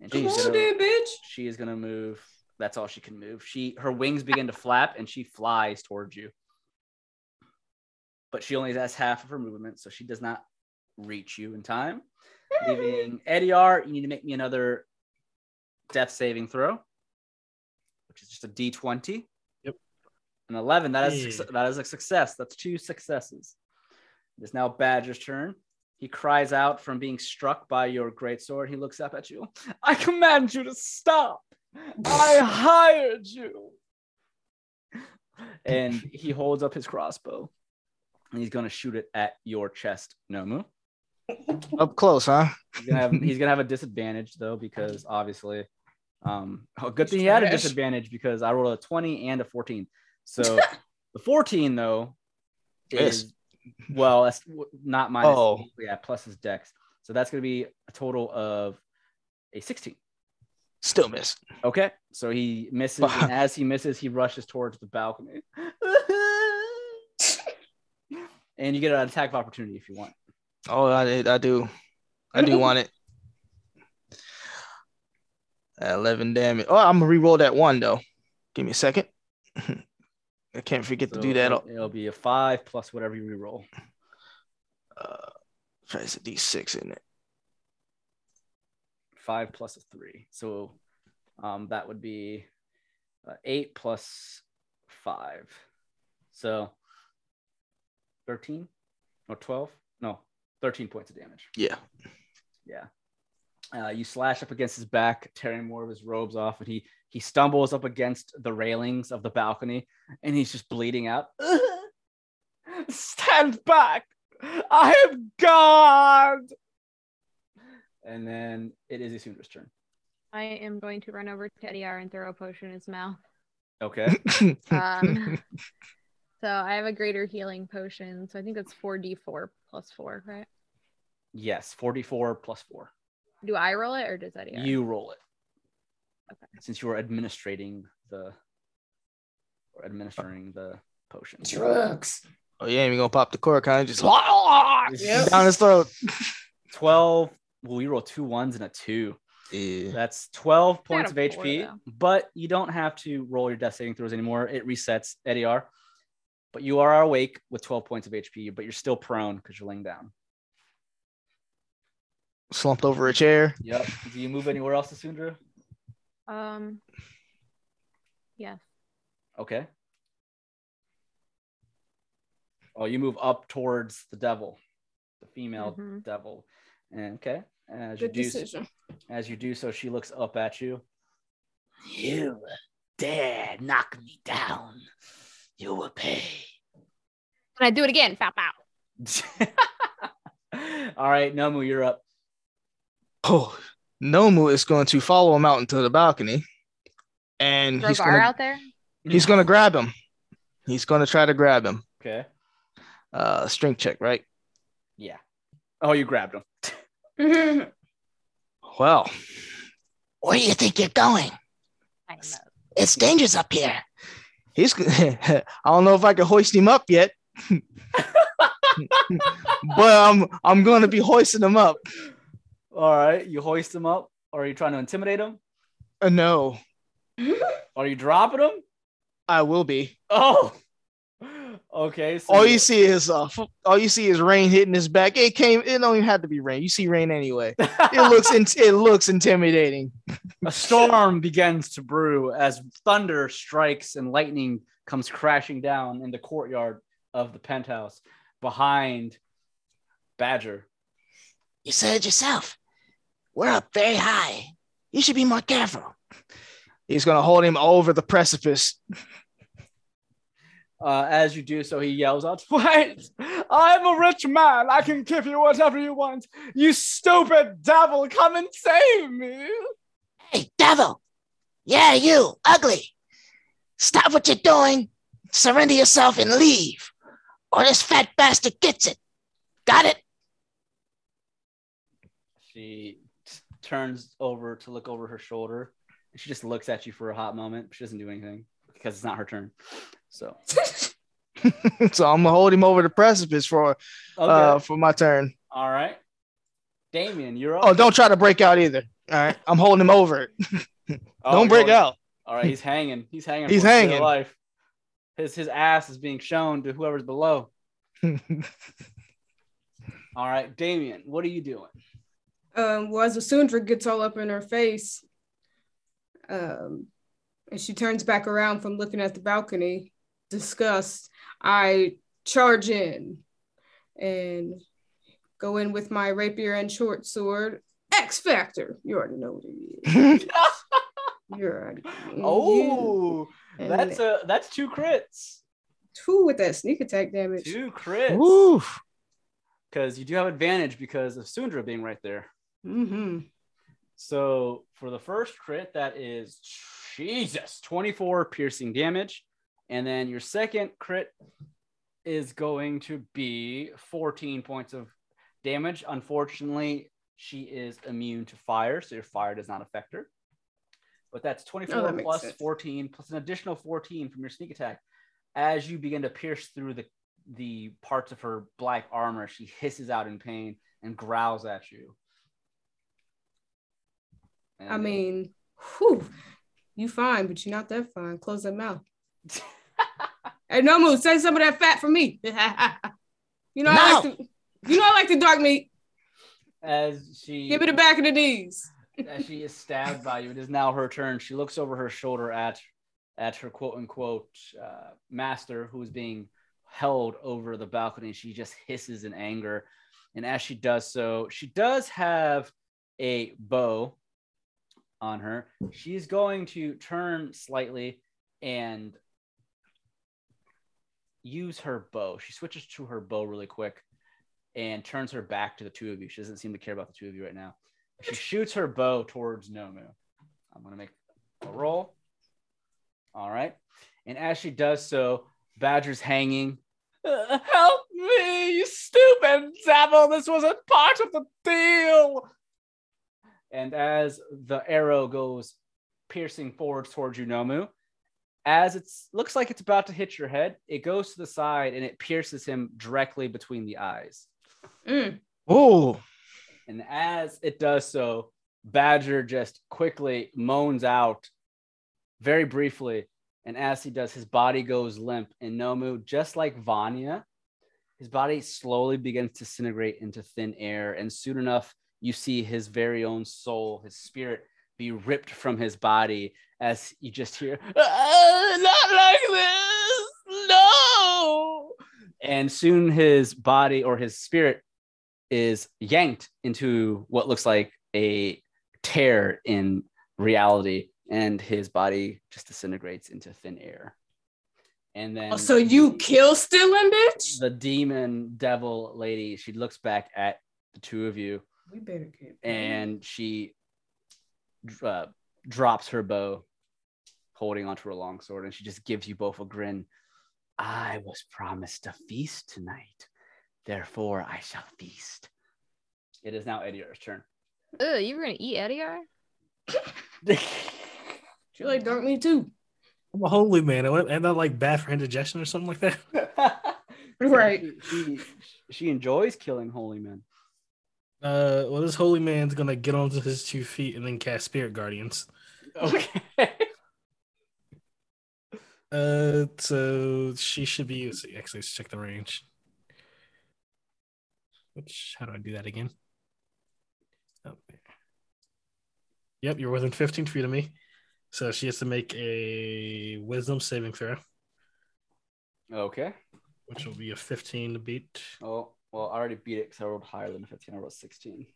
And Come she's on, gonna, bitch. she is gonna move. That's all she can move. She her wings begin to flap, and she flies towards you. But she only has half of her movement, so she does not reach you in time. Leaving Ediar. You need to make me another death saving throw, which is just a D20. Yep. An 11. That is, yeah. that is a success. That's two successes. It is now Badger's turn. He cries out from being struck by your great sword. He looks up at you. I command you to stop. I hired you. And he holds up his crossbow. And he's going to shoot it at your chest, Nomu. Up close, huh? He's gonna have he's gonna have a disadvantage though because obviously, um, oh, good thing he had a disadvantage because I rolled a twenty and a fourteen. So [LAUGHS] the fourteen though Yes. is well, that's not minus. Oh. yeah, plus his dex. So that's gonna be a total of a sixteen. Still miss. Okay, so he misses, [LAUGHS] and as he misses, he rushes towards the balcony. [LAUGHS] and you get an attack of opportunity if you want. Oh, I, I do. I do want it. 11 damage. Oh, I'm gonna re-roll that one though. Give me a second. [LAUGHS] I can't forget to do that. It'll, be a five plus whatever you reroll. Uh, try a D6 in it. Five plus a three. So um, that would be uh, eight plus five. So 13 or 12? No, 13 points of damage. Yeah. Yeah. Uh, you slash up against his back, tearing more of his robes off, and he he stumbles up against the railings of the balcony, and he's just bleeding out. [LAUGHS] Stand back! I am God. And then it is Isundra's turn. I am going to run over to Ediar and throw a potion in his mouth. Okay. [LAUGHS] Um, so I have a greater healing potion. So I think that's 4d4 plus 4, right? yes, 44 plus four. Do I roll it or does that? You roll it. Okay. Since you are administrating the or administering the potion. Drugs. oh, you ain't even gonna pop the cork, huh? Just Yep. [LAUGHS] down his throat. 12. Well, we roll two ones and a two. Yeah. That's 12 points of four, HP, though. but you don't have to roll your death saving throws anymore. It resets Ediar. But you are awake with 12 points of HP, but you're still prone because you're laying down. Slumped over a chair. Yep. Do you move anywhere else, Sundra? Um, yes. Okay. Oh, you move up towards the devil, the female Mhm. devil. And okay. As you do decision. as you do so, she looks up at you. You dare knock me down. You will pay. Can I do it again? Fow, pow. [LAUGHS] All right, Nomu, you're up. Oh, Nomu is going to follow him out into the balcony, and Throw he's gonna out there? he's gonna grab him. He's gonna try to grab him. Okay. Uh, strength check, right? Yeah. Oh, you grabbed him. [LAUGHS] Well, Where do you think you're going? I know. It's dangerous up here. He's. [LAUGHS] I don't know if I can hoist him up yet, [LAUGHS] but I'm I'm going to be hoisting him up. All right, you hoist him up. Or are you trying to intimidate him? Uh, no, Are you dropping him? I will be. Oh. Okay. So All you see is uh, f- all you see is rain hitting his back. It came. It don't even have to be rain. You see rain anyway. [LAUGHS] It looks. in, it looks intimidating. a storm begins to brew as thunder strikes and lightning comes crashing down in the courtyard of the penthouse behind Badger. You said it yourself. We're up very high. You should be more careful. He's gonna hold him over the precipice. Uh, as you do so, he yells out, [LAUGHS] Wait, I'm a rich man. I can give you whatever you want. You stupid devil, come and save me. Hey, devil! Yeah, you, ugly! Stop what you're doing, surrender yourself, and leave, or this fat bastard gets it. Got it? She turns over to look over her shoulder. She just looks at you for a hot moment. She doesn't do anything because it's not her turn. So, [LAUGHS] so I'm gonna hold him over the precipice for okay. uh for my turn. All right. Damien, you're up. Oh, don't try to break out either. All right, I'm holding him over. [LAUGHS] Oh, don't break you're- out. All right, he's hanging. He's hanging. He's hanging. Life. His his ass is being shown to whoever's below. [LAUGHS] All right, Damien, what are you doing? Um, well, as Isundra gets all up in her face, um, and she turns back around from looking at the balcony, disgust, I charge in and go in with my rapier and short sword. X Factor. You already know what it is. [LAUGHS] You already. Oh, And that's a that's two crits. two with that sneak attack damage. Two crits. Woo. Because you do have advantage because of Sundra being right there. Mm-hmm. So for the first crit, that is Jesus, 24 piercing damage. And then your second crit is going to be 14 points of damage. Unfortunately, she is immune to fire, so your fire does not affect her. But that's 24 Oh, that plus sense. 14 plus an additional 14 from your sneak attack. As you begin to pierce through the the parts of her black armor, she hisses out in pain and growls at you. I mean, whew, you fine, but you're not that fine. Close that mouth. [LAUGHS] Hey, Nomu, say some of that fat for me. [LAUGHS] you know, I like to, you know, I like the dark meat. as she Give me the back of the knees. as she is stabbed by you, it is now her turn. She looks over her shoulder at at her quote unquote uh, master who is being held over the balcony. She just hisses in anger, and as she does so, she does have a bow on her. She's going to turn slightly and use her bow. She switches to her bow really quick and turns her back to the two of you. She doesn't seem to care about the two of you right now. She shoots her bow towards Nomu. I'm going to make a roll. All right. And as she does so, Badger's hanging. "Uh, help me, you stupid devil. This wasn't part of the deal. And as the arrow goes piercing forwards towards you, Nomu, as it looks like it's about to hit your head, it goes to the side and it pierces him directly between the eyes. Mm. Oh, And as it does so, Badger just quickly moans out very briefly. And as he does, his body goes limp. And Nomu, just like Vanya, his body slowly begins to disintegrate into thin air. And soon enough, you see his very own soul, his spirit, be ripped from his body as you just hear, "Ah, not like this. No. And soon his body or his spirit is yanked into what looks like a tear in reality, and his body just disintegrates into thin air. And then Oh, so you kill stealing, bitch? the demon devil lady, she looks back at the two of you We better get. and she uh, drops her bow, holding onto her long sword, and she just gives you both a grin. I was promised a feast tonight, therefore I shall feast. It is now Ediar's turn. Ugh, you were gonna eat Ediar? [LAUGHS] She like dark meat too. I'm a holy man. I Ain't that like bad for indigestion or something like that? [LAUGHS] Right. She, she, she enjoys killing holy men. Uh, well, this holy man's gonna get onto his two feet and then cast Spirit Guardians. Okay. [LAUGHS] Uh, so she should be. Let's see, actually, let's check the range. Which, how do I do that again? Oh. Yep, you're within 15 feet of me. So she has to make a wisdom saving throw, okay. which will be a 15 to beat. Oh, well, I already beat it because I rolled higher than 15. I rolled 16.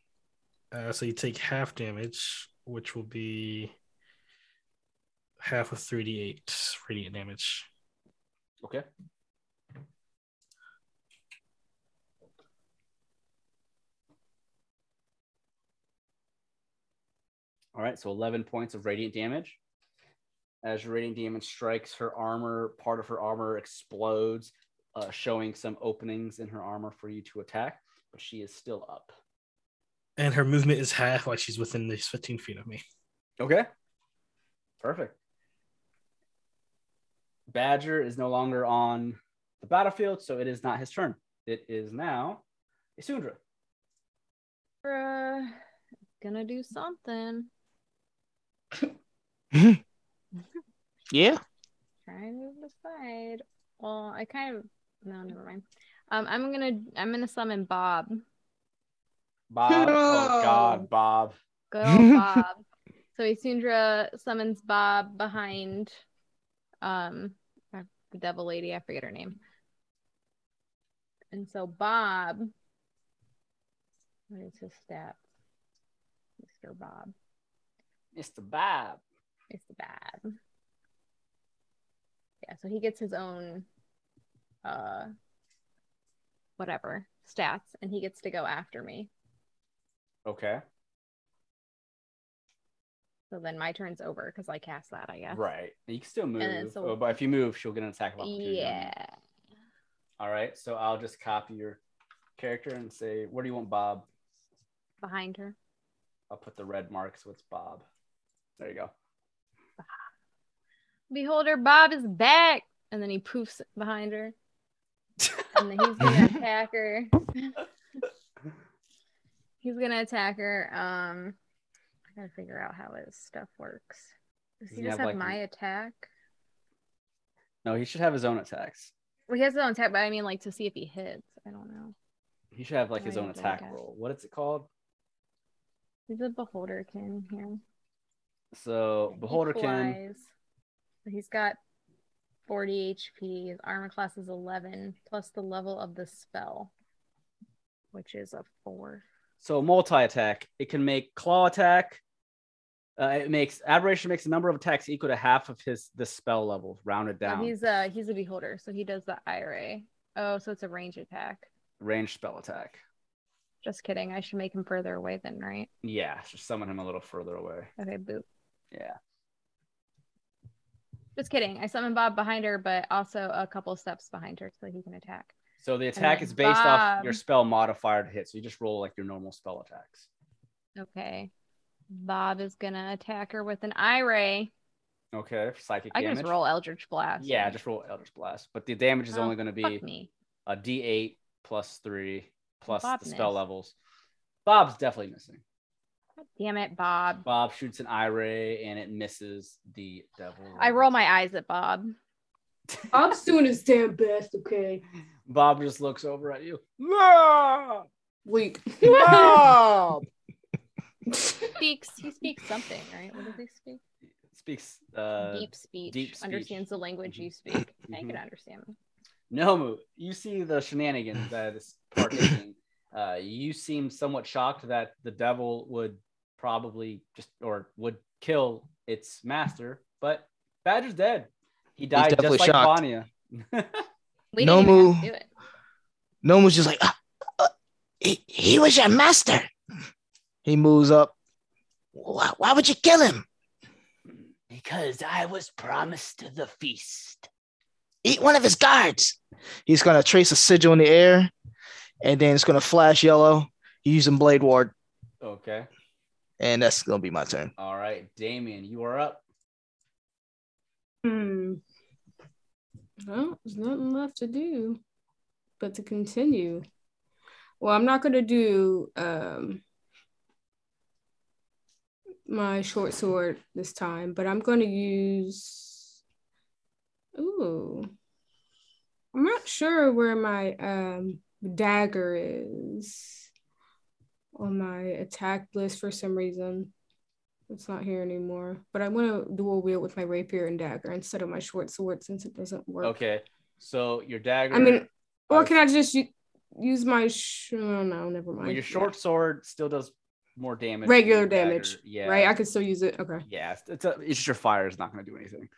Uh, so you take half damage, which will be half of 3d8 radiant damage. Okay. All right, so 11 points of radiant damage. As your radiant damage strikes her armor, part of her armor explodes, uh, showing some openings in her armor for you to attack, but she is still up. And her movement is half while she's within these 15 feet of me. Okay. Perfect. Badger is no longer on the battlefield, so it is not his turn. It is now Isundra. Uh, gonna do something. [LAUGHS] Yeah. Try and move aside. Well, I kind of no, never mind. Um, I'm gonna I'm gonna summon Bob. Bob. Oh God, Bob. Good [LAUGHS] old Bob. So Isundra summons Bob behind um uh, the devil lady, I forget her name. And so Bob what is his stats? Mr. Bob. Mr. Bob. Mr. Bob. Yeah, so he gets his own uh whatever stats and he gets to go after me. Okay. So then my turn's over because I cast that, I guess. Right. You can still move. so- oh, but if you move, she'll get an attack of opportunity. Yeah. All right. So I'll just copy your character and say, where do you want Bob? Behind her. I'll put the red mark so it's Bob. There you go. Beholder, Bob is back. And then he poofs behind her. And then he's gonna [LAUGHS] attack her. he's gonna attack her. Um I gotta figure out how his stuff works. Does Does he he just have, have, like, my attack? No, he should have his own attacks. Well, he has his own attack, but I mean like to see if he hits. I don't know. He should have like his own attack guess. roll. What is it called? He's a Beholderkin here. So He Beholder can he's got 40 HP. His armor class is 11 plus the level of the spell, which is a four. so multi attack. It can make claw attack. Uh, it makes aberration makes the number of attacks equal to half of his the spell level, rounded down. he's a he's a beholder, so he does the eye ray. Oh, so it's a range attack. Range spell attack. Just kidding. I should make him further away then, right? Yeah, just summon him a little further away. Okay, boop. Yeah. Just kidding. I summon Bob behind her, but also a couple steps behind her so he can attack. So the attack is based off your spell modifier to hit. So you just roll like your normal spell attacks. Okay. Bob is gonna attack her with an eye ray. Okay, psychic I damage. just roll Eldritch Blast. Yeah, just roll Eldritch Blast. But the damage is Oh, only going to be a D8 plus three plus Bob the spell missed. levels. Bob's definitely missing. God damn it, Bob. Bob shoots an eye ray and it misses the devil. I roll my eyes at Bob. Bob's doing his damn best, okay? Bob just looks over at you. Ah! Weak. Bob! [LAUGHS] Speaks. He speaks something, right? What does he speak? Speaks uh deep speech. deep speech. Understands the language you Mhm. speak. I can understand. him. Nomu, you see the shenanigans that [COUGHS] is partaking. uh, you seem somewhat shocked that the devil would probably just or would kill its master, but Badger's dead. He died just like shocked. Vanya. We No didn't even have to do it. No one's just like, ah. He, he was your master. he moves up. Why, why would you kill him? Because I was promised the feast. Eat one of his guards. He's gonna trace a sigil in the air, and then it's gonna flash yellow using Blade Ward, okay. And that's gonna be my turn. All right, Damien, you are up. Hmm. Well, there's nothing left to do but to continue. Well, I'm not gonna do um my short sword this time, but I'm gonna use ooh. I'm not sure where my um dagger is on my attack list for some reason. It's not here anymore. But I want to dual wield with my rapier and dagger instead of my short sword since it doesn't work. Okay. So your dagger I mean, or uh, can I just u- use my? Sh- oh, no, never mind. well, your Yeah. short sword still does more damage. Regular damage, dagger. Yeah. Right, I could still use it. Okay. Yeah, it's, it's, a, it's just your fire is not going to do anything.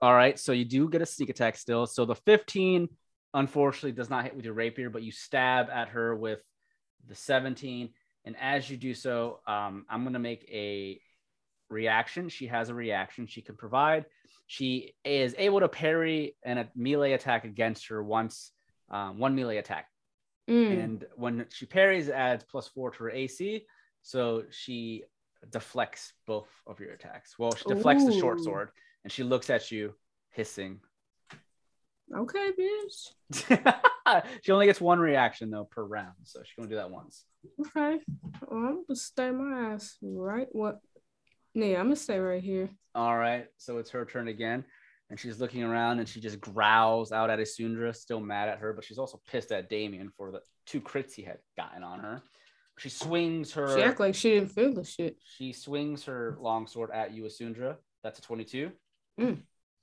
All right, so you do get a sneak attack still. So the 15 unfortunately does not hit with your rapier, but you stab at her with the 17. And as you do so, um, I'm going to make a reaction. She has a reaction she can provide. She is able to parry and a melee attack against her once, um, one melee attack. Mm. And when she parries, adds plus four to her AC. So she deflects both of your attacks. Well, she deflects the short sword and she looks at you hissing. Okay, bitch. [LAUGHS] she only gets one reaction though per round. So she's going to do that once. Okay. Well, I'm gonna stay my ass right. What? Yeah, I'm gonna stay right here. All right. So it's her turn again. And she's looking around and she just growls out at Isundra, still mad at her, but she's also pissed at Damien for the two crits he had gotten on her. She swings her She act like she didn't feel the shit. she swings her longsword at you, Isundra. That's a 22. Mm.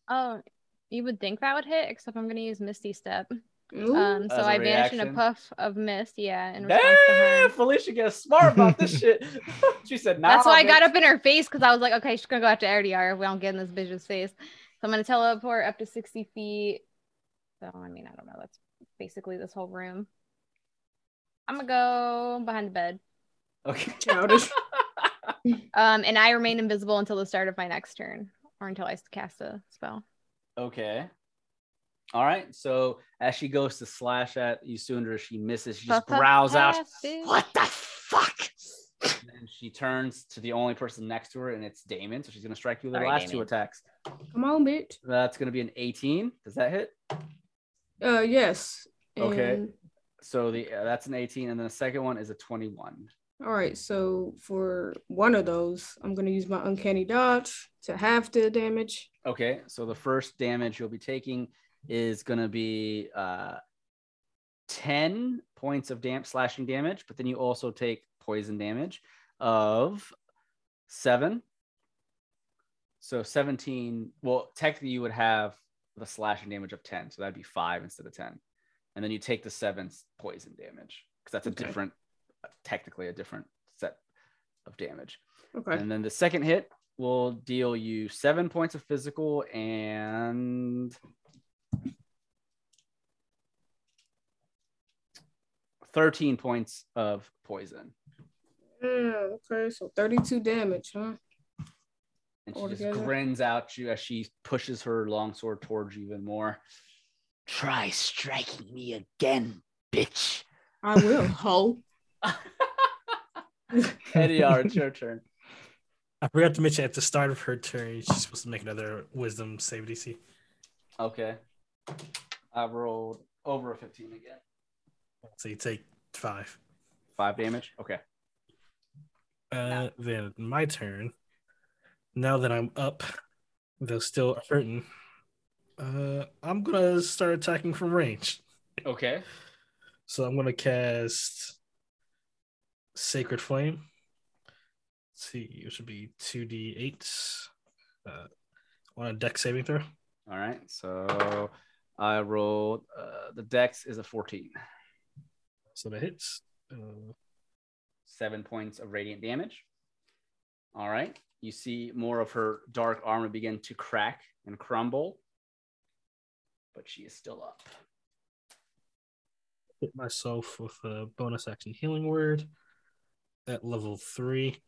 Oh, you would think that would hit, except I'm gonna use Misty Step. Ooh. Um, so I a I vanish in a puff of mist. Yeah, in response to Damn. Felicia gets smart about this [LAUGHS] shit. [LAUGHS] she said, nah, That's why I got up in her face because I was like, okay, she's gonna go after Ediar if we don't get in this bitch's face. So I'm gonna teleport up to 60 feet. So I mean, I don't know. That's basically this whole room. I'm gonna go behind the bed. Okay. [LAUGHS] Childish. Um, and I remain invisible until the start of my next turn, or until I cast a spell. Okay. All right. So as she goes to slash at Isundra, she misses. She just growls out. What the fuck? And she turns to the only person next to her, and it's Damon. So she's going to strike you with the Sorry, last two attacks. Come on, bitch. That's going to be an 18. Does that hit? Uh, yes. Okay. And- So the uh, that's an 18, and then the second one is a 21. All right. So for one of those, I'm gonna use my uncanny dodge to half the damage. Okay, so the first damage you'll be taking is going to be uh, 10 points of damp slashing damage, but then you also take poison damage of seven. So 17. Well, technically, you would have the slashing damage of 10, so that'd be five instead of 10. And then you take the seven poison damage because that's a Okay. different, technically, a different set of damage. Okay. And then the second hit will deal you seven points of physical and thirteen points of poison. Yeah, okay. So 32 damage, huh? And she just grins out you as she pushes her longsword towards you even more. Try striking me again, bitch. I will, [LAUGHS] ho. [LAUGHS] Eddie, it's your turn. I forgot to mention at the start of her turn, she's supposed to make another wisdom save DC. Okay. I rolled over a 15 again. So you take five. Five damage. Okay. Uh, then my turn. Now that I'm up, though still hurting, uh, I'm gonna start attacking from range. Okay. So I'm gonna cast Sacred Flame. Let's see, it should be two d eight. Uh, on a dex saving throw. All right. So I rolled uh, the dex is a 14. So that hits. Uh, seven points of radiant damage. All right. You see more of her dark armor begin to crack and crumble, but she is still up. hit myself with a bonus action healing word at level three.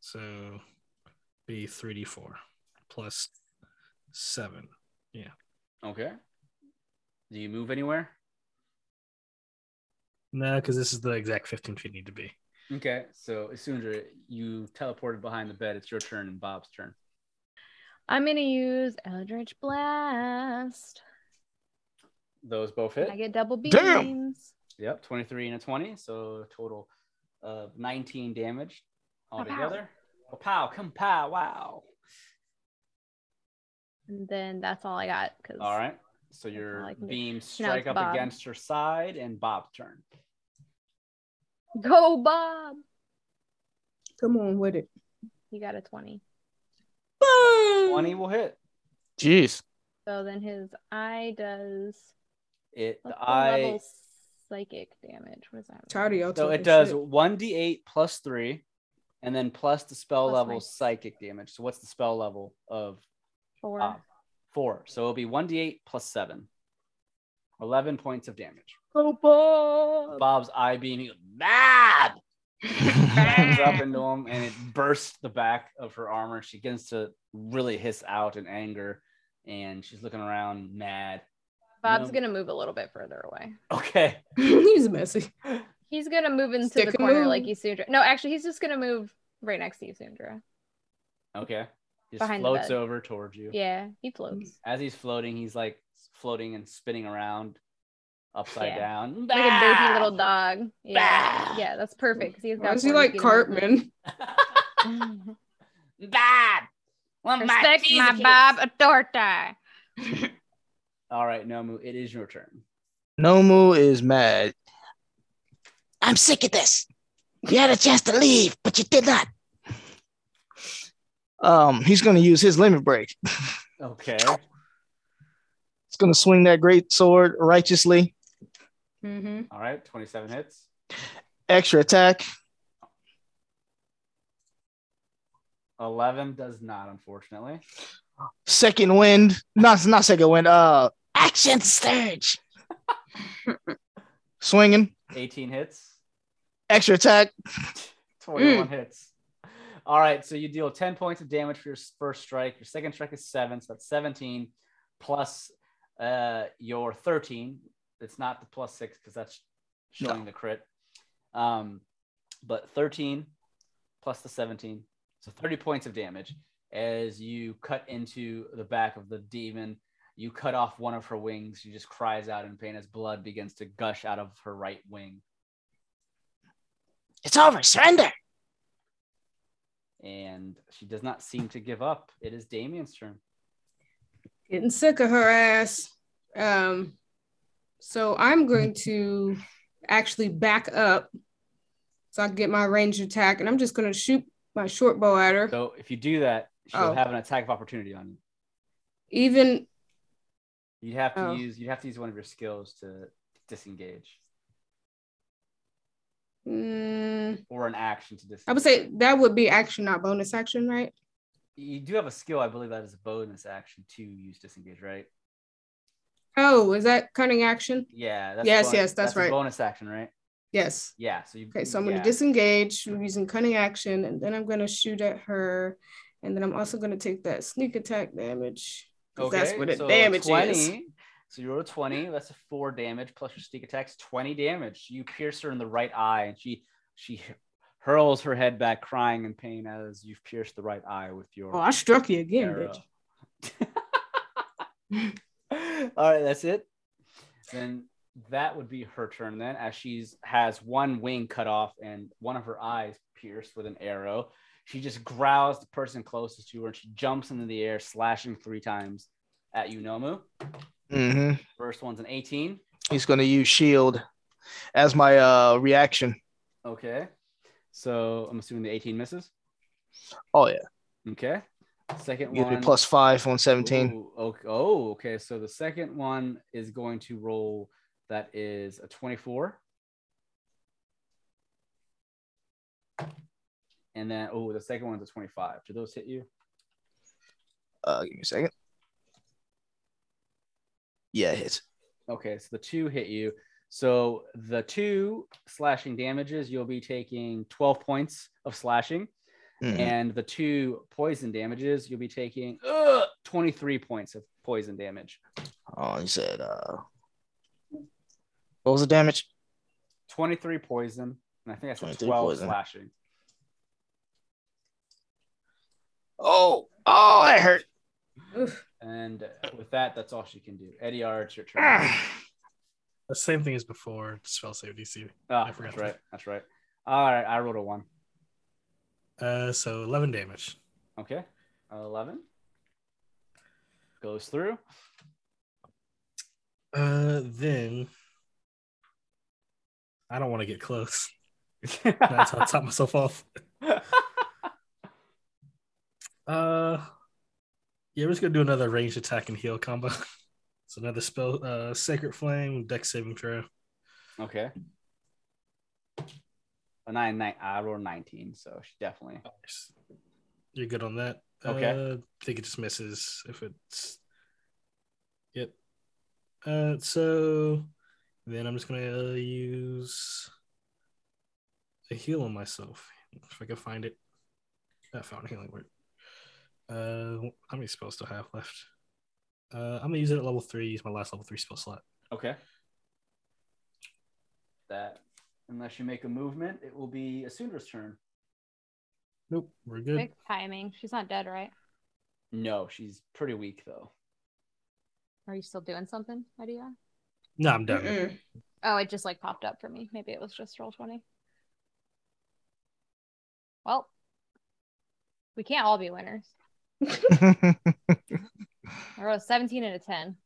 So be 3d4 plus seven. Yeah. Okay. Do you move anywhere? No, because this is the exact 15 feet need to be. Okay. So Isundra, you teleported behind the bed. It's your turn and Bob's turn. I'm gonna use Eldritch Blast. Those both hit. I get double beams. Damn. Yep. 23 and a 20. So total of 19 damage Pow. altogether. Oh, pow. Come pow. Wow. And then that's all I got. Cause All right. So your I can do. beams strike up Bob. against her side and Bob's turn. Go Bob. Come on with it. He got a 20. Boom! 20 will hit. Jeez. So then his eye does It the what's the eye level psychic damage. What does that mean? Tired So it does 1d8 plus 3 and then plus the spell Plus level my- psychic damage. So what's the spell level of Four. Bob? 4. So it'll be 1d8 plus 7. 11 points of damage. Oh, Bob. Bob's eye beam, he goes, Bob! Hands up into him and it bursts the back of her armor. She begins to really hiss out in anger and she's looking around mad. Bob's No. gonna move a little bit further away. [LAUGHS] Okay. [LAUGHS] He's messy. He's gonna move into Stick the corner move. like Isundra. No, actually, he's just gonna move right next to Isundra. Okay. He just Behind floats over towards you. Yeah, he floats. As he's floating, he's like floating and spinning around upside Yeah. down. Like a baby little dog. Yeah, yeah, that's perfect. 'cause he's got Why is he like Cartman? [LAUGHS] movement. Bob! Well, Respect cheese my. Bob Authority. All right, Nomu, it is your turn. Nomu is mad. I'm sick of this. You had a chance to leave, but you did not. Um, he's gonna use his limit break. Okay. He's gonna swing that great sword righteously. Mm-hmm. All right, 27 hits. Extra attack. 11 does not, unfortunately. Second wind. Not not second wind. Uh, Action surge. [LAUGHS] swinging. 18 hits. Extra attack. [LAUGHS] 21 hits. All right, so you deal 10 points of damage for your first strike. Your second strike is 7, so that's 17 plus uh, your 13. It's not the plus 6 because that's showing the crit. Um, but 13 plus the 17. So 30 points of damage as you cut into the back of the demon. You cut off one of her wings. She just cries out in pain as blood begins to gush out of her right wing. It's over. Surrender. and she does not seem to give up. It is Damien's turn. Getting sick of her ass. Um, so I'm going to actually back up so I can get my range attack, and I'm just going to shoot my short bow at her. So if you do that, she'll Oh. have an attack of opportunity on you. Even You'd have to Oh. use you'd have to use one of your skills to disengage mm, or an action to disengage. I would say that would be action, not bonus action, right? you do have a skill, I believe that is a bonus action to use disengage, right? Oh, is that cunning action? Yeah. That's Yes, a bon- yes, that's a right. bonus action, right? Yes. Yeah. So you Okay, so I'm going to disengage using cunning action, and then I'm going to shoot at her, and then I'm also going to take that sneak attack damage. 'Cause that's what it so damage 20, is. So you roll a 20, that's a four damage plus your sneak attacks, 20 damage. You pierce her in the right eye, and she she hurls her head back, crying in pain as you've pierced the right eye with your Oh, I struck you again, arrow. bitch. [LAUGHS] All right, that's it. Then that would be her turn then, as she's has one wing cut off and one of her eyes pierced with an arrow. She just growls the person closest to her and she jumps into the air, slashing three times at you, Nomu. hmm First one's an 18. He's gonna use shield as my uh reaction. Okay. So I'm assuming the 18 misses. Oh yeah, Okay. Second gives me one. plus five on seventeen. Ooh, okay. Oh, okay. So the second one is going to roll that is a 24. And then, oh, the second one's a 25. Do those hit you? Uh, give me a second. Yeah, it hits. Okay, so the two hit you. So the two slashing damages, you'll be taking 12 points of slashing. Mhm. And the two poison damages, you'll be taking ugh, 23 points of poison damage. Oh, he said. Uh, what was the damage? 23 poison. And I think I said 23 12 poison. slashing. Oh, oh, that hurt. Oof. And with that, that's all she can do. Ediar, it's your turn. The same thing as before. Spell save DC. Ah, I forgot that's that. right. That's right. All right. I rolled a one. Uh, so 11 damage. Okay. 11 goes through. Uh, then I don't want to get close. [LAUGHS] That's how I top myself off. [LAUGHS] Uh, yeah, we're just gonna do another ranged attack and heal combo. [LAUGHS] so another spell, uh, Sacred Flame, Dex saving throw. Okay. A nine, nine, I rolled 19, so she definitely. Nice. You're good on that. Okay. Uh, I think it just misses if it's. Yep. Uh, so then I'm just gonna uh, use a heal on myself if I can find it. I found healing word. Uh, how many spells do I have left? Uh, I'm gonna use it at level three. Use my last level three spell slot. Okay. That, unless you make a movement, it will be a Isundra's turn. Nope, we're good. Quick timing. She's not dead, right? No, she's pretty weak though. Are you still doing something, Idea? No, I'm done. Mm-mm. Oh, it just like popped up for me. Maybe it was just Roll20. Well, we can't all be winners. I rolled a 17 and a 10.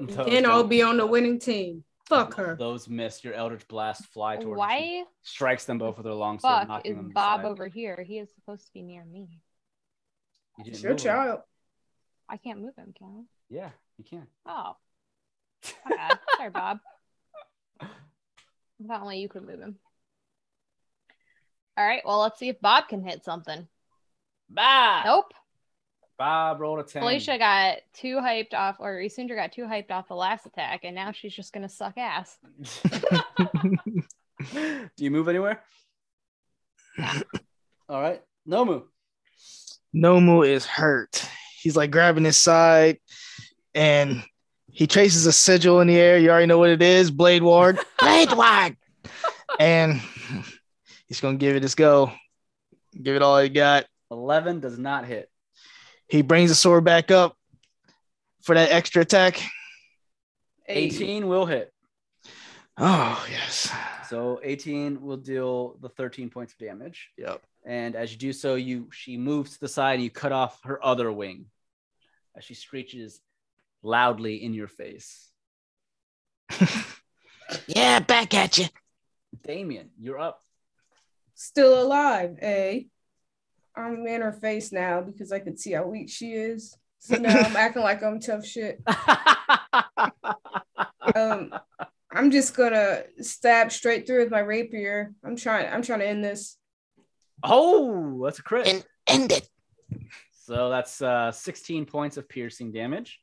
Those Then I'll be on the winning team. Fuck her. Those miss. Your Eldritch Blast fly towards. them. Why Strikes them both with their long sword, fuck knocking is them Bob aside. over here? He is supposed to be near me. You It's your move him. child. I can't move him, can Yeah, you can. Oh. Bad. [LAUGHS] Sorry, Bob. I thought only you could move him. All right, well, let's see if Bob can hit something. Bob. Nope. Bob rolled a ten. Felicia got too hyped off, or Isundra got too hyped off the last attack, and now she's just gonna suck ass. [LAUGHS] [LAUGHS] Do you move anywhere? All right. No move. Nomu is hurt. He's like grabbing his side and he traces a sigil in the air. You already know what it is Blade Ward. [LAUGHS] Blade Ward. And he's going to give it his go. Give it all he got. 11 does not hit. He brings the sword back up for that extra attack. 18 will hit. Oh, yes. So 18 will deal the 13 points of damage. Yep. And as you do so, you she moves to the side and you cut off her other wing as she screeches loudly in your face. [LAUGHS] Yeah, back at you. Damien, you're up. Still alive, eh? I'm in her face now because I could see how weak she is. So now I'm [LAUGHS] acting like I'm tough shit. [LAUGHS] Um, I'm just gonna stab straight through with my rapier. I'm trying. I'm trying to end this. oh, that's a crit. And end it. So that's uh, 16 points of piercing damage.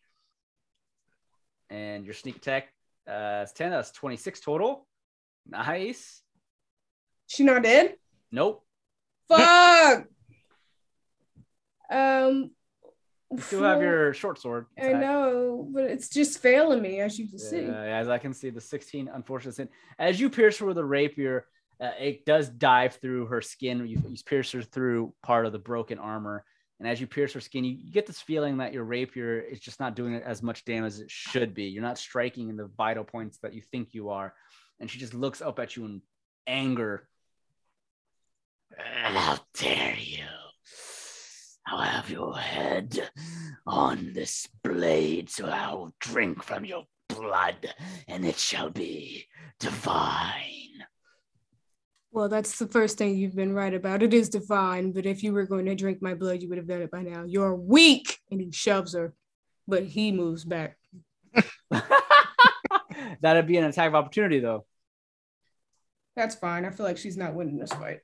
And your sneak attack uh, is 10. That's 26 total. Nice. She not dead? Nope. Fuck. [LAUGHS] um. You still have your short sword. I know, but it's just failing me, as you can see. As I can see, the 16 unfortunate sin. As you pierce her with a rapier, uh, it does dive through her skin. You, you pierce her through part of the broken armor. And as you pierce her skin, you, you get this feeling that your rapier is just not doing as much damage as it should be. You're not striking in the vital points that you think you are. And she just looks up at you in anger. How dare you? I'll have your head on this blade, so I'll drink from your blood, and it shall be divine. Well, that's the first thing you've been right about. It is divine, but if you were going to drink my blood, you would have done it by now. You're weak. And he shoves her, but he moves back. [LAUGHS] That'd be an attack of opportunity, though. That's fine. I feel like she's not winning this fight.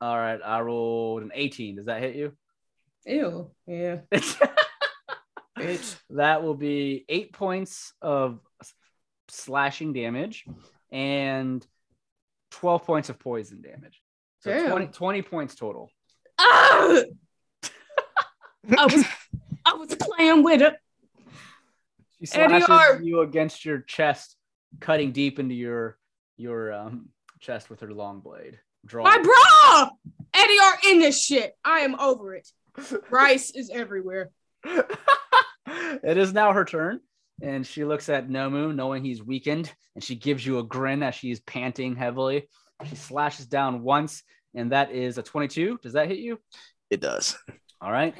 All right, I rolled an 18. Does that hit you? Ew. Yeah. [LAUGHS] Bitch. that will be eight points of slashing damage and 12 points of poison damage. So Damn. 20, 20 points total. Ah! I was I was playing with it. She Eddie slashes R. you against your chest, cutting deep into your your um, chest with her long blade. Draw. My bra! Eddie are in this shit. I am over it. Rice is everywhere. [LAUGHS] it is now her turn, and she looks at Nomu, knowing he's weakened, and she gives you a grin as she's panting heavily. She slashes down once, and that is a 22. Does that hit you? It does. All right.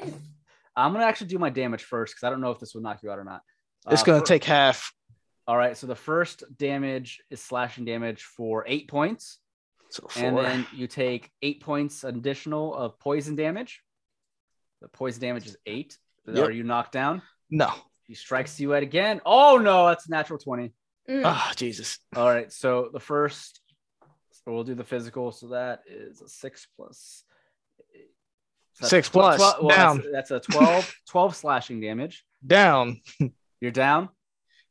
I'm gonna actually do my damage first because I don't know if this will knock you out or not. It's Uh, going to take half. All right. So the first damage is slashing damage for eight points, So four. and then you take eight points additional of poison damage. The poison damage is eight. Yep. Are you knocked down? no. He strikes you at again. Oh no, that's a natural 20. Mm. Ah, Jesus. All right. So the first, so we'll do the physical. So that is a six plus. so Six tw- plus, twelve- well, down. That's, that's a 12, [LAUGHS] 12 slashing damage. Down. You're down.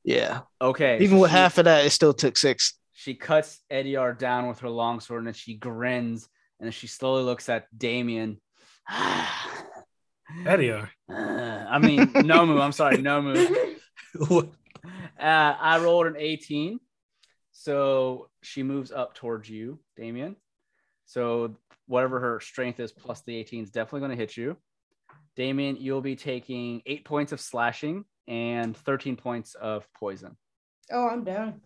Yeah. Okay. Even with she- half of that, it still took six. She cuts Ediar down with her longsword and then she grins and then she slowly looks at Damien. [SIGHS] [SIGHS] Eddie, Uh, I mean, Nomu. I'm sorry, Nomu. what? [LAUGHS] Uh, I rolled an 18. So she moves up towards you, Damien. So whatever her strength is plus the 18 is definitely going to hit you. Damien, you'll be taking eight points of slashing and 13 points of poison. Oh, I'm down.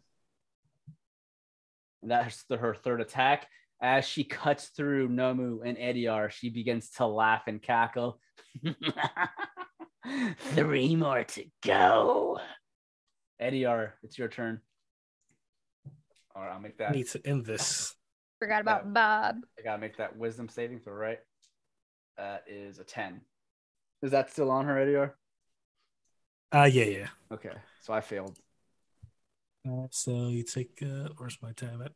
And that's the, her third attack. As she cuts through Nomu and Ediar, she begins to laugh and cackle. [LAUGHS] Three more to go. Ediar, it's your turn. All right, I'll make that. Need to end this. Forgot about Bob. I gotta make that wisdom saving throw, right? That is a 10. Is that still on her, Ediar? Uh, yeah, yeah. Okay, so I failed. Uh, so you take, uh, where's my tab at?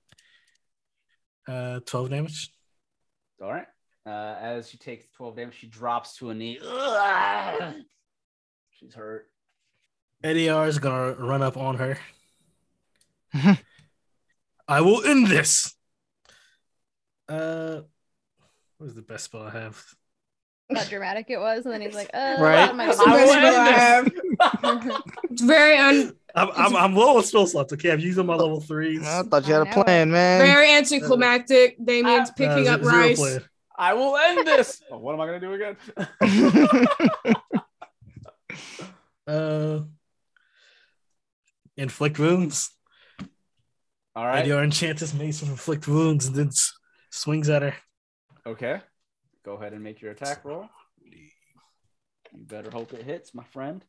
Uh, 12 damage. All right. Uh, as she takes 12 damage, she drops to a knee. Ugh! She's hurt. Ediar is gonna run up on her. [LAUGHS] I will end this. Uh, what is the best spell I have? How dramatic it was, and then he's like, "Oh, Right. my That's I best will spell I end have. It's very un, I'm, I'm, I'm low on spell slots. Okay, I'm using my level threes. I thought you had a plan, man. very anticlimactic. Damien's Uh, picking Uh, up zero rice. plan. I will end this. [LAUGHS] Oh, what am I gonna do again? [LAUGHS] Uh, inflict wounds. All Right. right. Your enchantress makes will inflict wounds and then s- swings at her. Okay. Go ahead and make your attack roll. You better hope it hits, my friend.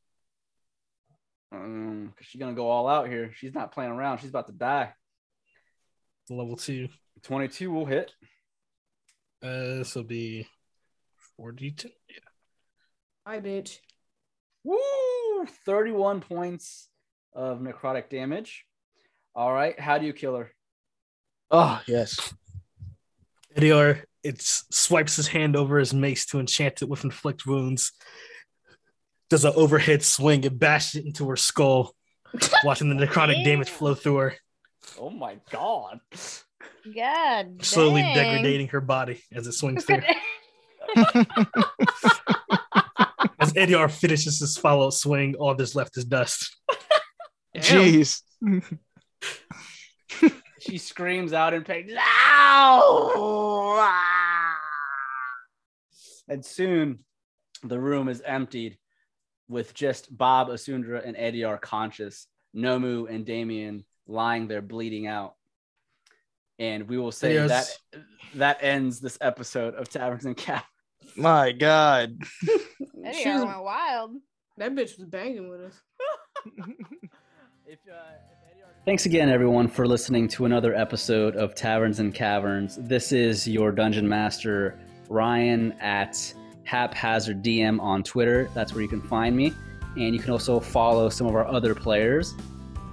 Um, cause she's gonna go all out here. She's not playing around. She's about to die. Level two. 22 will hit. Uh, this will be 42. Hi, bitch. Woo! 31 points of necrotic damage. All right. How do you kill her? oh, yes. Ediar it swipes his hand over his mace to enchant it with inflict wounds. Does an overhead swing and bashes it into her skull, [LAUGHS] watching the necrotic damage flow through her, Oh my god. God, slowly dang. degrading her body as it swings through. [LAUGHS] As Ediar finishes his follow swing, all that's left is dust. [LAUGHS] Jeez. She screams out in pain. "Ow!" And soon the room is emptied with just Bob, Isundra, and Eddie are conscious. Nomu and Damien lying there bleeding out. And we will say Yes. that that ends this episode of Taverns and Cap. My God. [LAUGHS] Eddie She was- went wild. That bitch was banging with us. [LAUGHS] Uh, Thanks again, everyone, for listening to another episode of Taverns and Caverns. This is your dungeon master, Ryan, at Haphazard DM on Twitter. That's where you can find me. And you can also follow some of our other players.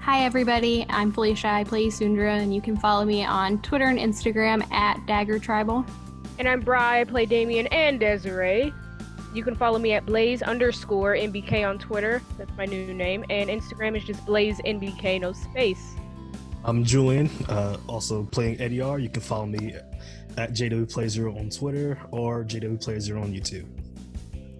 Hi, everybody. I'm Felicia. I play Sundra, and you can follow me on Twitter and Instagram at Dagger Tribal. And I'm Bri. I play Damien and Desiree. You can follow me at Blaze underscore NBK on Twitter. That's my new name. And Instagram is just Blaze NBK, no space. I'm Julian, uh, also playing Ediar. You can follow me at JWPlay0 on Twitter or JWPlay0 on YouTube.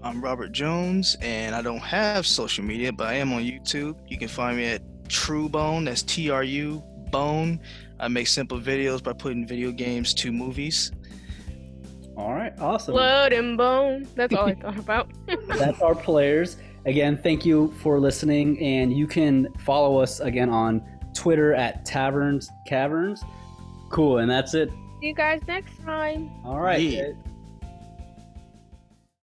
I'm Robert Jones, and I don't have social media, but I am on YouTube. You can find me at True Bone. That's T R U Bone. I make simple videos by putting video games to movies. All right, awesome. Blood and bone. That's all I [LAUGHS] thought about. [LAUGHS] That's our players. Again, thank you for listening. And you can follow us again on Twitter at Taverns Caverns. Cool. And that's it. See you guys next time. All right. Yeah.